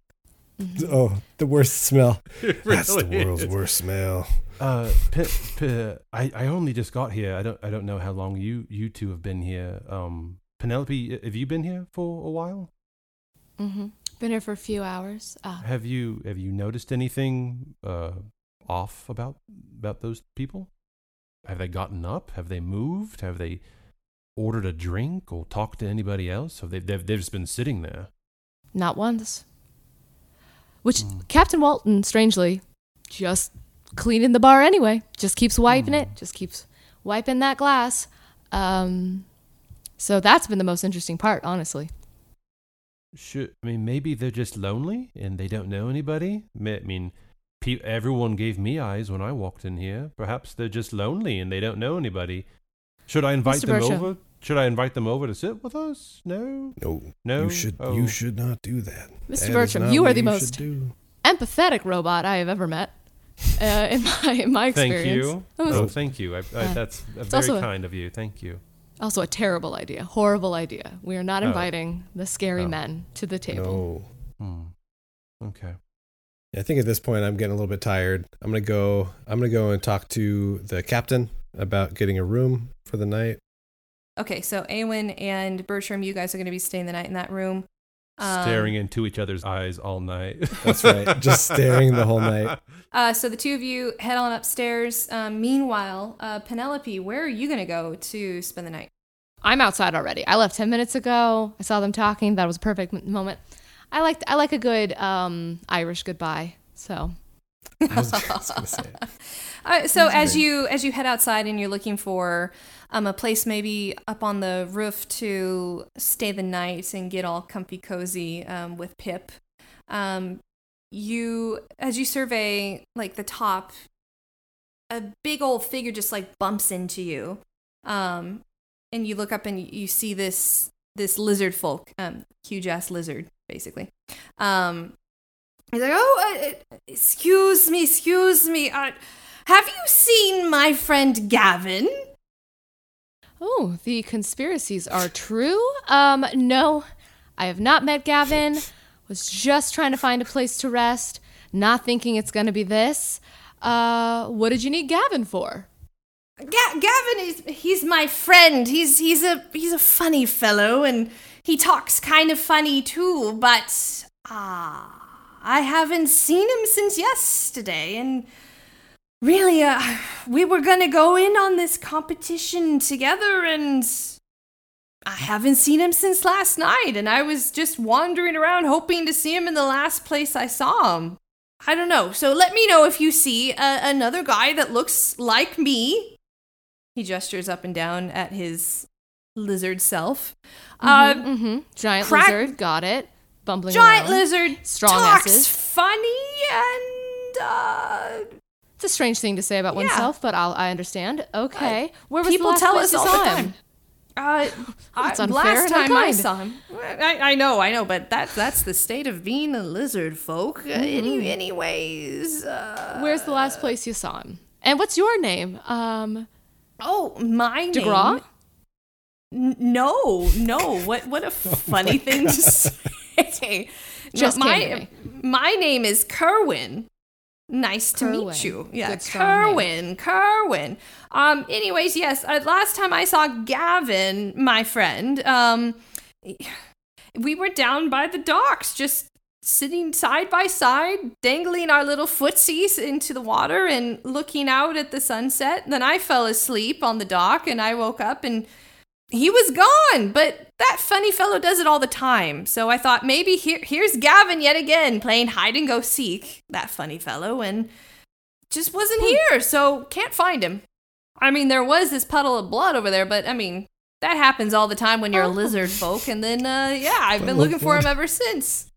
Oh, the worst smell. It That's the world's is. worst smell. Uh, P- P- I I only just got here. I don't I don't know how long you you two have been here. Um, Penelope, have you been here for a while? Mm-hmm. Been here for a few hours. Uh, Have you have you noticed anything uh off about about those people? Have they gotten up? Have they moved? Have they ordered a drink or talked to anybody else? Have they they've, they've just been sitting there? not once. Which Hmm. Captain Walton, strangely, just cleaning the bar anyway. Just keeps wiping Hmm. it. Just keeps wiping that glass. Um, so that's been the most interesting part, honestly. Should I mean maybe they're just lonely and they don't know anybody? I mean, pe- everyone gave me eyes when I walked in here. Perhaps they're just lonely and they don't know anybody. Should I invite Mr. them Bertram. over? Should I invite them over to sit with us? No. No, No? you should Oh. you should not do that. Mr. That is Bertram, you are the should most. Empathetic robot I have ever met. Uh, in my in my experience. Thank you. Was Oh, thank you. I, I, Uh, that's very also a- kind of you. Thank you. also a terrible idea, horrible idea. We are not Oh. inviting the scary Oh. men to the table. No. Hmm. Okay. I think at this point I'm getting a little bit tired. I'm gonna go. I'm gonna go and talk to the captain about getting a room for the night. Okay, so Awen and Bertram, you guys are going to be staying the night in that room. Um, Staring into each other's eyes all night. That's right. Just staring the whole night. Uh, so the two of you head on upstairs. Um, meanwhile, uh, Penelope, where are you going to go to spend the night? I'm outside already. I left 10 minutes ago. I saw them talking. That was a perfect m- moment. I like I like a good um, Irish goodbye. So I was, I was it. Uh, so as you as you head outside and you're looking for um, a place maybe up on the roof to stay the night and get all comfy cozy um, with Pip, um, you as you survey like the top, a big old figure just like bumps into you, um, and you look up and you see this this lizard folk, um, huge ass lizard basically. Um, he's like, oh, uh, uh, excuse me, excuse me. Uh, have you seen my friend Gavin? Oh, the conspiracies are true? Um, no, I have not met Gavin. Was just trying to find a place to rest, not thinking it's gonna be this. Uh, what did you need Gavin for? Ga- Gavin is he's my friend. He's he's a he's a funny fellow and he talks kind of funny too, but ah, I haven't seen him since yesterday and really uh we were going to go in on this competition together and I haven't seen him since last night and I was just wandering around hoping to see him in the last place I saw him. I don't know. So let me know if you see uh, another guy that looks like me. He gestures up and down at his lizard self. Uh, Mm-hmm. Giant crack- lizard, got it. Bumbling giant around. lizard Strong talks asses. funny and uh, a strange thing to say about oneself, but I'll, I understand. Okay, where was people the last tell place us you all saw the him? time. Uh, I, That's unfair last and time I unkind. saw him, I, I know, I know, but that that's the state of being a lizard folk. Uh, Mm-hmm. any, anyways, uh, Where's the last place you saw him? And what's your name? Um, oh, my DeGraw? name. N- No, no. What what a funny thing to say. Just came to my me. my name is Kerwin. Nice to meet you. Yeah, Kerwin. name. Kerwin. Um. Anyways, yes. Uh, last time I saw Gavin, my friend, um, we were down by the docks, just sitting side by side, dangling our little footsies into the water and looking out at the sunset. Then I fell asleep on the dock, and I woke up and he was gone, but that funny fellow does it all the time. So I thought maybe here here's Gavin yet again playing hide and go seek, that funny fellow, and just wasn't here, so can't find him. I mean, there was this puddle of blood over there, but I mean, that happens all the time when you're a Oh. lizard folk, and then uh yeah, I've been looking for him ever since.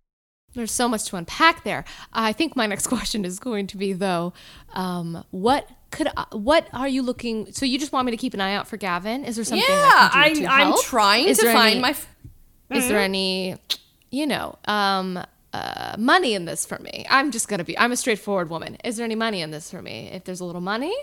There's so much to unpack there. I think my next question is going to be though, um, what could I, what are you looking? So you just want me to keep an eye out for Gavin? Is there something yeah, I can do to I'm help? trying Is to find any- my f- Is Mm-hmm. there any, you know, um, uh, money in this for me? I'm just gonna be. I'm a straightforward woman. Is there any money in this for me? If there's a little money,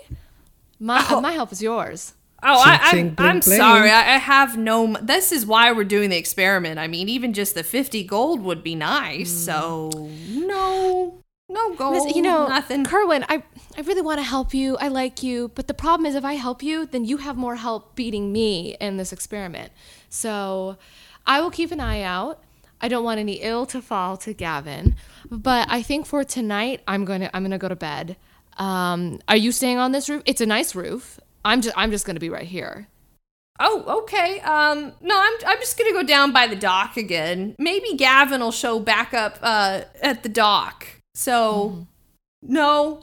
my Oh. my help is yours. Oh, Ching, I, I, ching, bling, I'm sorry. I, I have no. This is why we're doing the experiment. I mean, even just the 50 gold would be nice. So, no. No gold. Listen, you know, nothing. Kerwin, I, I really want to help you. I like you. But the problem is, if I help you, then you have more help beating me in this experiment. So I will keep an eye out. I don't want any ill to fall to Gavin. But I think for tonight, I'm going to I'm going to go to bed. Um, are you staying on this roof? It's a nice roof. I'm just I'm just going to be right here. Oh, okay. Um, no, I'm I'm just gonna go down by the dock again. Maybe Gavin will show back up uh at the dock. So, no.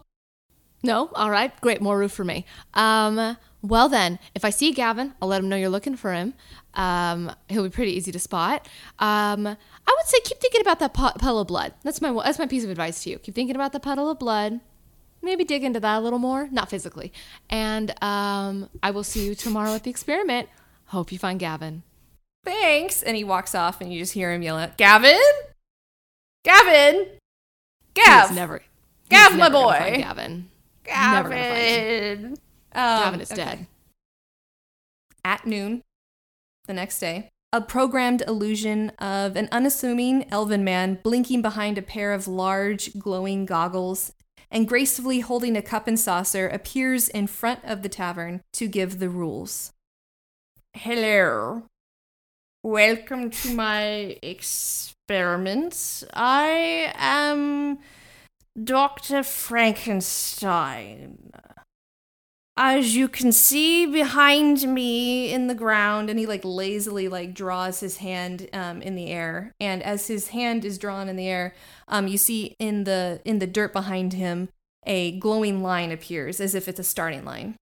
No? All right. Great. More roof for me. Um, well, then, if I see Gavin, I'll let him know you're looking for him. Um, he'll be pretty easy to spot. Um, I would say keep thinking about that pu- puddle of blood. That's my that's my piece of advice to you. Keep thinking about the puddle of blood. Maybe dig into that a little more, not physically. And um, I will see you tomorrow at the experiment. Hope you find Gavin. Thanks. And he walks off, and you just hear him yell out, "Gavin, Gavin, Gav, never. Gav, my boy. find Gavin. Never gonna find him. Gavin." Um, Gavin is okay. dead. At noon, the next day, a programmed illusion of an unassuming elven man blinking behind a pair of large, glowing goggles and gracefully holding a cup and saucer appears in front of the tavern to give the rules. Hello. Welcome to my experiments. I am Dr. Frankenstein. As you can see behind me in the ground, and he like lazily like draws his hand um, in the air. And as his hand is drawn in the air, um, you see in the in the dirt behind him a glowing line appears, as if it's a starting line.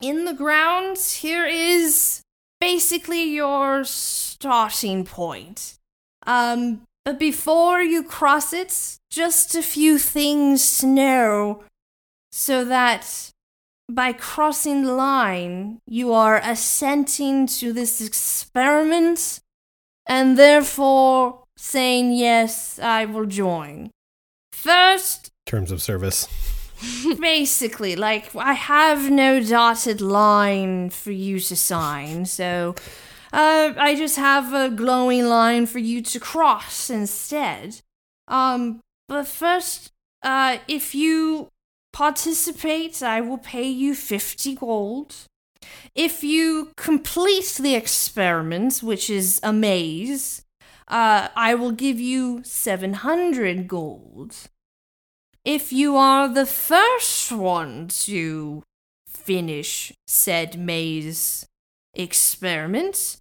In the ground, here is basically your starting point. Um, but before you cross it, just a few things to know so that by crossing the line, you are assenting to this experiment and therefore saying, Yes, I will join. First, Terms of service. basically, like, I have no dotted line for you to sign, so uh, I just have a glowing line for you to cross instead. Um, but first, uh, if you participate, I will pay you 50 gold. If you complete the experiment, which is a maze, uh, I will give you 700 gold. If you are the first one to finish said maze experiment,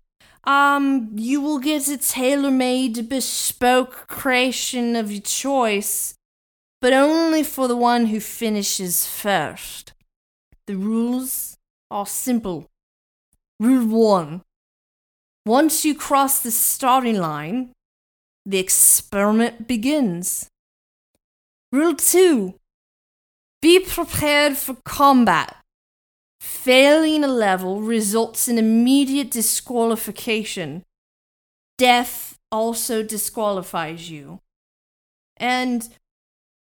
um, you will get a tailor-made bespoke creation of your choice, but only for the one who finishes first. The rules are simple. Rule 1. Once you cross the starting line, the experiment begins. Rule 2. Be prepared for combat. Failing a level results in immediate disqualification. Death also disqualifies you. And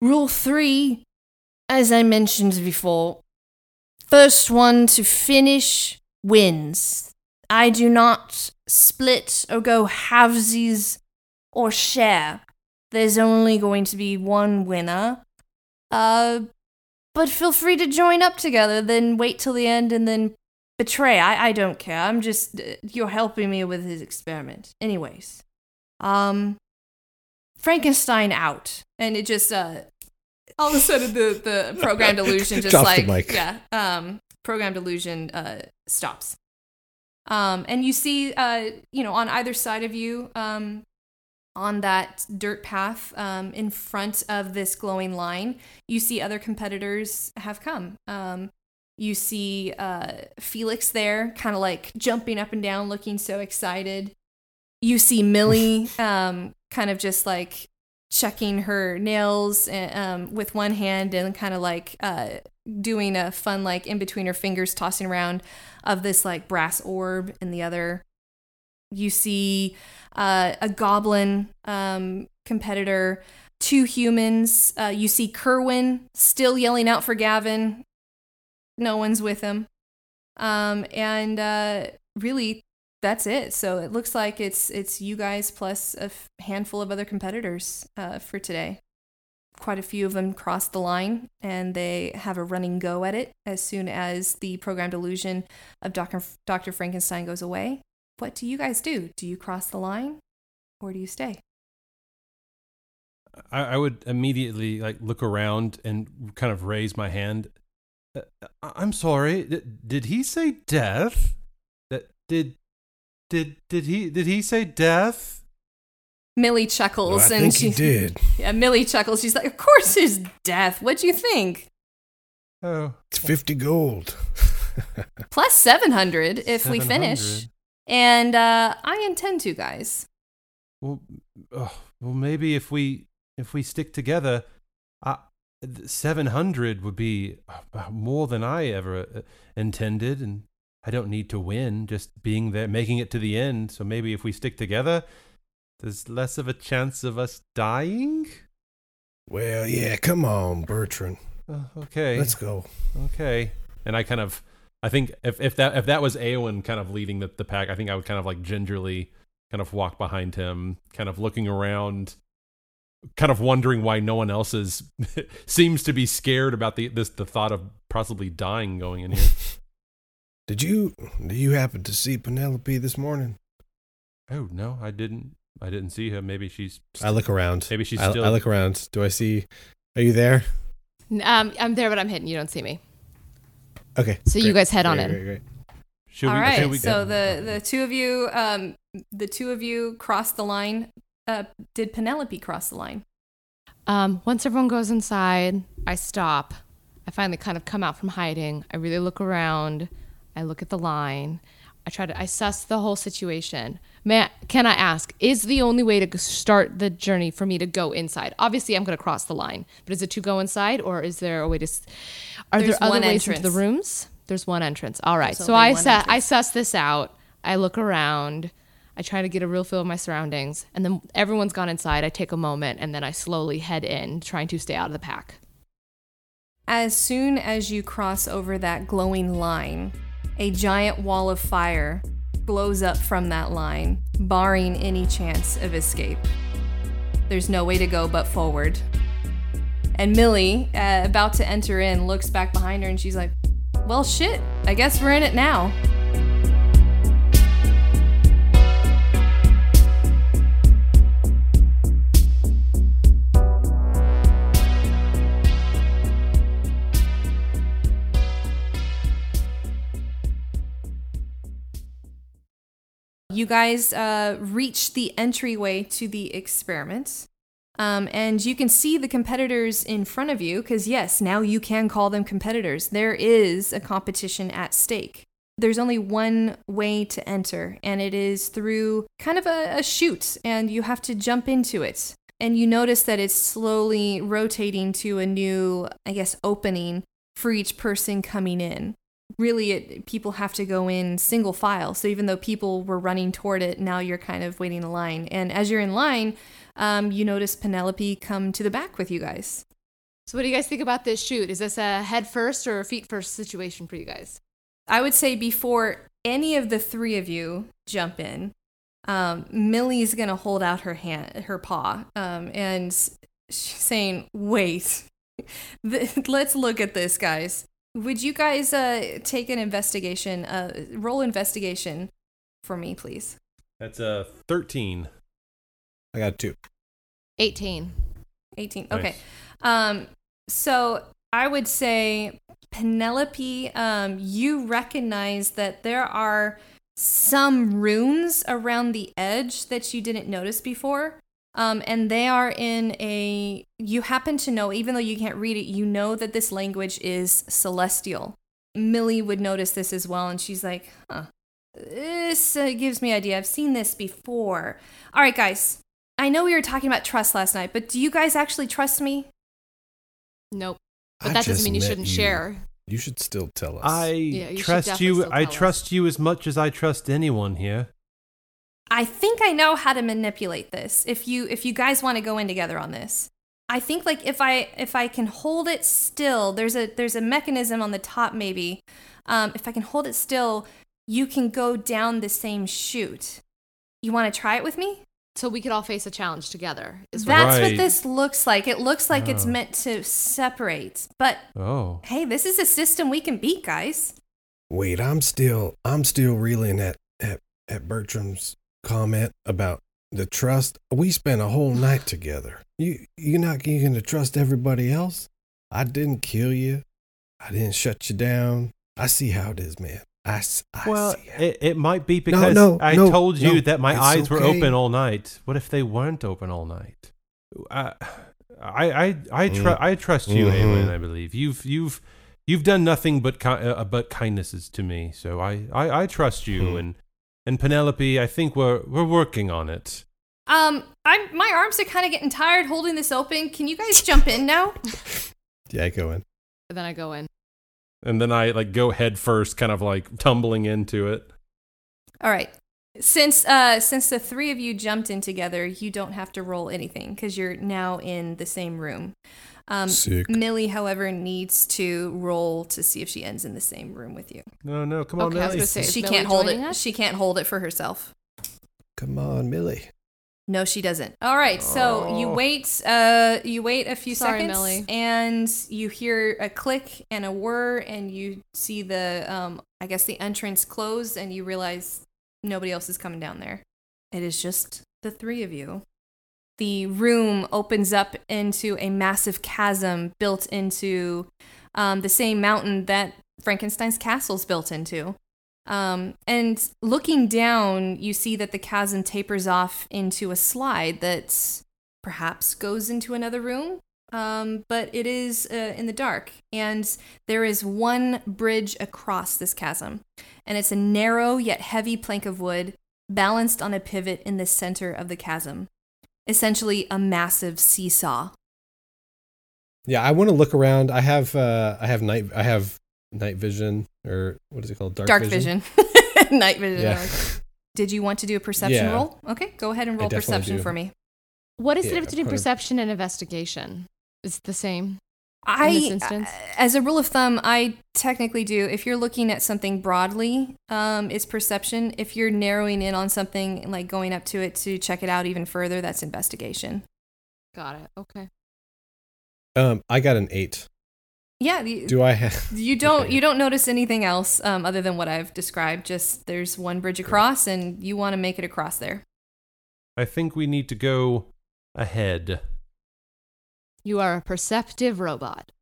rule 3, as I mentioned before, first one to finish wins. I do not split or go halvesies or share. There's only going to be one winner. Uh, but feel free to join up together, then wait till the end and then betray. I, I don't care. I'm just, uh, you're helping me with his experiment. Anyways, um, Frankenstein out. And it just, uh, all of a sudden the, the programmed illusion just like, yeah, um, programmed illusion, uh, stops. Um, and you see, uh, you know, on either side of you, um, on that dirt path um, in front of this glowing line, you see other competitors have come. Um, you see uh, Felix there, kind of like jumping up and down, looking so excited. You see Millie, um, kind of just like checking her nails uh, um, with one hand and kind of like uh, doing a fun, like in between her fingers, tossing around of this like brass orb in the other. You see uh, a goblin um, competitor, two humans. Uh, you see Kerwin still yelling out for Gavin. No one's with him. Um, and uh, really, that's it. So it looks like it's it's you guys plus a f- handful of other competitors uh, for today. Quite a few of them cross the line, and they have a running go at it as soon as the programmed illusion of Dr. F- Dr. Frankenstein goes away. What do you guys do? Do you cross the line, or do you stay? I, I would immediately like look around and kind of raise my hand. Uh, I- I'm sorry. Did, did he say death? That did did did he did he say death? Millie chuckles, I and think she he did. Yeah, Millie chuckles. She's like, "Of course, it's death. What do you think? Oh, It's 50 gold. Plus seven hundred if we finish." And uh, I intend to, guys. Well, oh, well, maybe if we if we stick together, I, seven hundred would be uh, more than I ever uh, intended, and I don't need to win. Just being there, making it to the end. So maybe if we stick together, there's less of a chance of us dying. Well, yeah, come on, Bertram. Uh, okay, Let's go. okay. And I kind of, I think if if that if that was Awen kind of leading the, the pack, I think I would kind of like gingerly kind of walk behind him, kind of looking around, kind of wondering why no one else is seems to be scared about the this the thought of possibly dying going in here. Did you do you happen to see Penelope this morning? oh no, I didn't. I didn't see her. Maybe she's. I look around. Maybe she's I, still. I look around. Do I see? Are you there? Um, I'm there, but I'm hidden. You don't see me. Okay. So you guys head on great, in. Great, great. Should All we, right. should we- so the the two of you, um, the two of you crossed the line. Uh, did Penelope cross the line? Um, once everyone goes inside, I stop. I finally kind of come out from hiding. I really look around. I look at the line. I try to I suss the whole situation. Can I ask, is the only way to start the journey for me to go inside? Obviously, I'm going to cross the line, but is it to go inside, or is there a way to? Are There's there other ways into the rooms? There's one entrance. All right. There's So I sa- I suss this out. I look around. I try to get a real feel of my surroundings, and then everyone's gone inside. I take a moment, and then I slowly head in, trying to stay out of the pack. As soon as you cross over that glowing line, a giant wall of fire blows up from that line, barring any chance of escape. There's no way to go but forward. And Millie, uh, about to enter in, looks back behind her and she's like, Well, shit, I guess we're in it now. You guys uh, reach the entryway to the experiment. Um, and you can see the competitors in front of you because, yes, now you can call them competitors. There is a competition at stake. There's only one way to enter, and it is through kind of a, a chute, and you have to jump into it. And you notice that it's slowly rotating to a new, I guess, opening for each person coming in really it, people have to go in single file so even though people were running toward it now you're kind of waiting in line and as you're in line um, you notice penelope come to the back with you guys So, what do you guys think about this chute? Is this a head first or a feet first situation for you guys? i would say before any of the three of you jump in um, millie's gonna hold out her hand her paw um, and she's saying wait let's look at this guys would you guys uh, take an investigation uh, roll investigation for me please That's a thirteen. I got two. 18. 18 Nice. okay um so i would say penelope um you recognize that there are some runes around the edge that you didn't notice before um, and they are in a you happen to know even though you can't read it you know that this language is celestial millie would notice this as well and she's like huh this uh, gives me idea i've seen this before all right guys I know we were talking about trust last night, but do you guys actually trust me? Nope. But I that doesn't mean you shouldn't you. share. You should still tell us. I Yeah, you trust you. I us. trust you as much as I trust anyone here. I think I know how to manipulate this. If you if you guys want to go in together on this. I think like if I if I can hold it still, there's a there's a mechanism on the top maybe. Um, if I can hold it still, you can go down the same chute. You want to try it with me? So we could all face a challenge together. Is what That's Right. what this looks like. It looks like it's Oh. meant to separate. But Oh. hey, this is a system we can beat, guys. Wait, I'm still I'm still reeling at at, at Bertram's comment about the trust. We spent a whole night together. You you're not going to trust everybody else? I didn't kill you. I didn't shut you down. I see how it is, man. I, I Well, it, it might be because no, I no, told you no, that my eyes were open all night. What if they weren't open all night? I I I I, tr- Mm. I trust you, Mhm. Awen. I believe you've you've you've done nothing but ki- uh, but kindnesses to me. So I I, I trust you Hmm. and and Penelope. I think we're we're working on it. Um, I'm my arms are kind of getting tired holding this open. Can you guys jump in now? Yeah, I go in. then I go in. And then I like go head first, kind of like tumbling into it. All right. Since uh since the three of you jumped in together, you don't have to roll anything because you're now in the same room. Um, Sick. Millie, however, needs to roll to see if she ends in the same room with you. No, no, come on, Okay, I was Millie. gonna say, is she Millie can't hold joining it. us? She can't hold it for herself. Come on, Millie. No, she doesn't. All right, so you Oh. wait. Uh, you wait a few Sorry, seconds, Millie. and you hear a click and a whir, and you see the, um, I guess the entrance close, and you realize nobody else is coming down there. It is just the three of you. The room opens up into a massive chasm built into um, the same mountain that Frankenstein's castle's built into. Um, and looking down, you see that the chasm tapers off into a slide that perhaps goes into another room. Um, but it is uh, in the dark, and there is one bridge across this chasm, and it's a narrow yet heavy plank of wood balanced on a pivot in the center of the chasm. Essentially, a massive seesaw. Yeah, I want to look around. I have uh I have night I have night vision or what is it called? Dark, Dark vision, night vision. Yeah. Did you want to do a perception Yeah. roll? Okay, go ahead and roll perception do. for me. What is the Yeah, difference between hundred- perception and investigation? Is the same? I, this instance? uh, as a rule of thumb, I technically do. If you're looking at something broadly, um, it's perception. If you're narrowing in on something, like going up to it to check it out even further, that's investigation. Got it. Okay. Um I got an 8. Yeah, you, Do I have you don't Okay. you don't notice anything else um, other than what I've described. Just there's one bridge across, and you want to make it across there. I think we need to go ahead, You are a perceptive robot.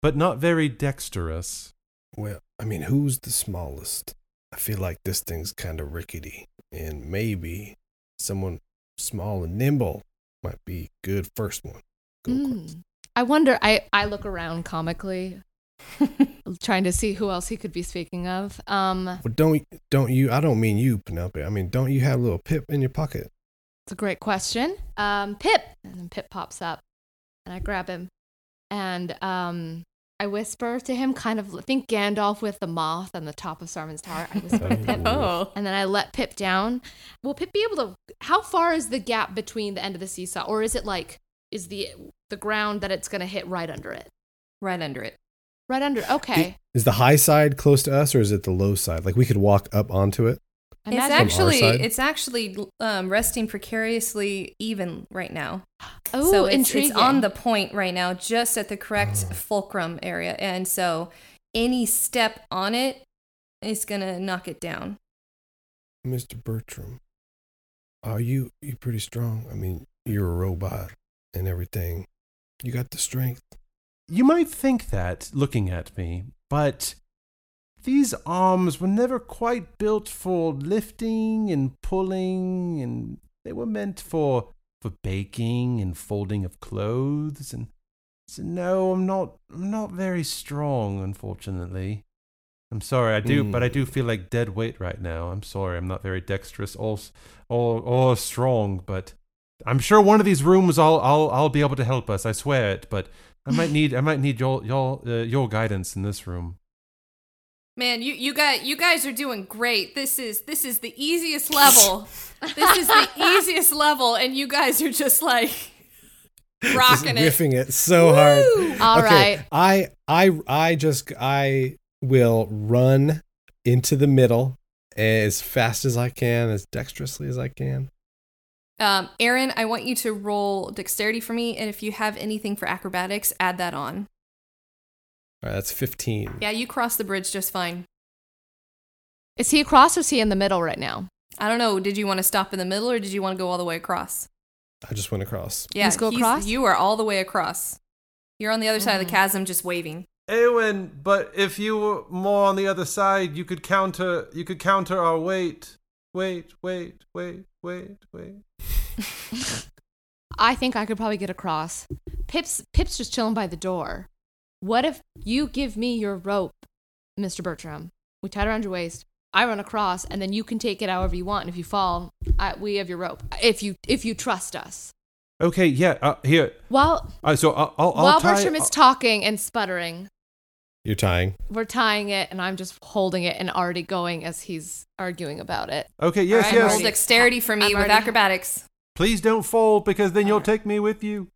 but not very dexterous. Well, I mean, who's the smallest? I feel like this thing's kind of rickety, and maybe someone small and nimble might be good first one. Go. Mm. I wonder. I I look around comically, trying to see who else he could be speaking of. Um, Well, don't don't you? I don't mean you, Penelope. I mean, don't you have a little pip in your pocket? it's a great question. Um, Pip, and then Pip pops up, and I grab him, and um, I whisper to him, kind of think Gandalf with the moth on the top of Saruman's tower. I whisper to Pip, oh, and then I let Pip down. Will Pip be able to? How far is the gap between the end of the seesaw, or is it like is the the ground that it's gonna hit right under it? right under it. Right under. Okay. Is the high side close to us, or is it the low side? Like we could walk up onto it. I It's actually it's actually um, resting precariously even right now. oh, so it's, intriguing. it's on the point right now, just at the correct Oh. fulcrum area, and so any step on it is gonna knock it down. Mr. Bertram, are you you pretty strong? I mean, you're a robot and everything. You got the strength. You might think that looking at me, but these arms were never quite built for lifting and pulling, and they were meant for for baking and folding of clothes. And so no, I'm not. I'm not very strong, unfortunately. I'm sorry, I do, but I do feel like dead weight right now. I'm sorry, I'm not very dexterous or or or strong, but I'm sure one of these rooms I'll I'll I'll be able to help us. I swear it, but I might need I might need your your uh, your guidance in this room. Man, you you got you guys are doing great. This is this is the easiest level. this is the easiest level, and you guys are just like Just Rocking it. riffing it so hard. All right. okay, I I I just I will run into the middle as fast as I can, as dexterously as I can. Um, Aaron, I want you to roll dexterity for me, and if you have anything for acrobatics, add that on. All right, that's 15. Yeah, you cross the bridge just fine. Is he across or is he in the middle right now? I don't know. Did you want to stop in the middle, or did you want to go all the way across? I just went across. Yeah, Let's go across? You are all the way across. You're on the other side of the Mhm. chasm, just waving. Awen, but if you were more on the other side, you could counter. You could counter our weight. Wait, wait, wait, wait, wait. I think I could probably get across. Pip's Pip's just chilling by the door. What if you give me your rope, Mr. Bertram? We tie it around your waist. I run across, and then you can take it however you want. And if you fall, I, we have your rope. If you if you trust us. Okay, yeah. Uh, here. While Uh, so I'll, I'll, I'll while tie. Bertram is talking and sputtering, You're tying. we're tying it, and I'm just holding it and already going as he's arguing about it. okay, yes, all right, yes. roll dexterity for me I'm with already- acrobatics. Please don't fall because then you'll take me with you.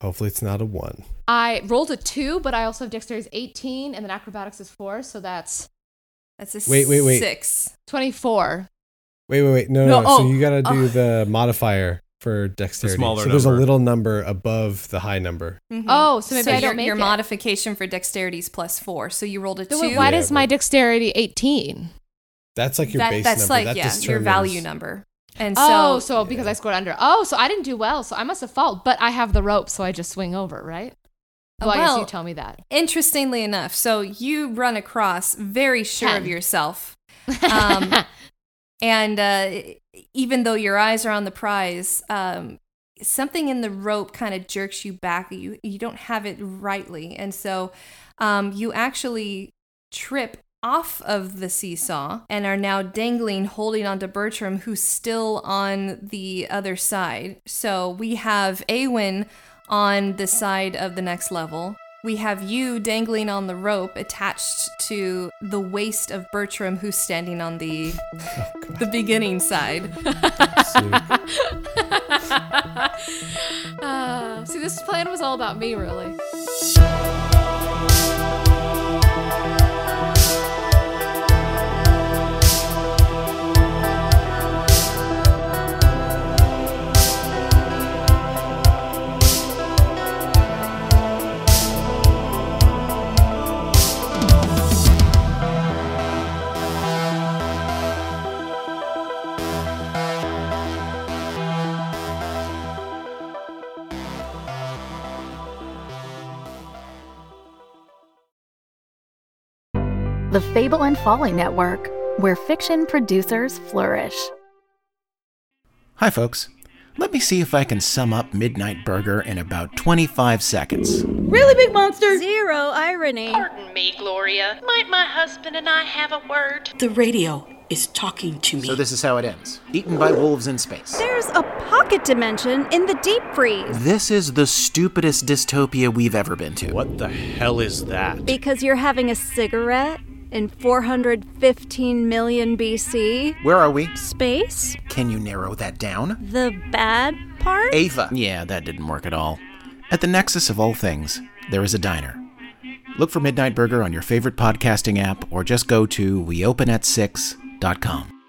Hopefully, it's not a one. I rolled a two, but I also have dexterity is 18, and then acrobatics is four, so that's That's a Wait, wait, wait. six. 24. Wait, wait, wait. No, No, no. no. So oh, you got to do oh. the modifier for dexterity. smaller so there's a little number above the high number. Mhm. Oh, so maybe I don't make your it. modification for dexterity is plus four. So you rolled a So two. wait, why Yeah, does my dexterity 18? That's like your That- base that's number. like that yeah, your value number. And so, oh, so because I scored under. Oh, so I didn't do well. So I must have fault, but I have the rope, so I just swing over, right? Well, I guess Well- you tell me that. interestingly enough, so you run across very sure of yourself. Um, and uh, even though your eyes are on the prize, um, something in the rope kind of jerks you back. You you don't have it rightly, and so um, you actually trip off of the seesaw and are now dangling, holding onto Bertram, who's still on the other side. So we have Awen on the side of the next level. We have you dangling on the rope attached to the waist of Bertram, who's standing on the the beginning side. Uh, see, this plan was all about me, really. The Fable and Folly Network, where fiction producers flourish. Hi, folks. Let me see if I can sum up Midnight Burger in about 25 seconds. Really big monster? Zero irony. Pardon me, Gloria. Might my husband and I have a word? The radio is talking to me. So, this is how it ends Eaten by wolves in space. There's a pocket dimension in the deep freeze. This is the stupidest dystopia we've ever been to. What the hell is that? Because you're having a cigarette in 415 million BC. Where are we? Space? Can you narrow that down? The bad part? Ava. Yeah, that didn't work at all. At the nexus of all things, there is a diner. Look for Midnight Burger on your favorite podcasting app or just go to weopenat6.com.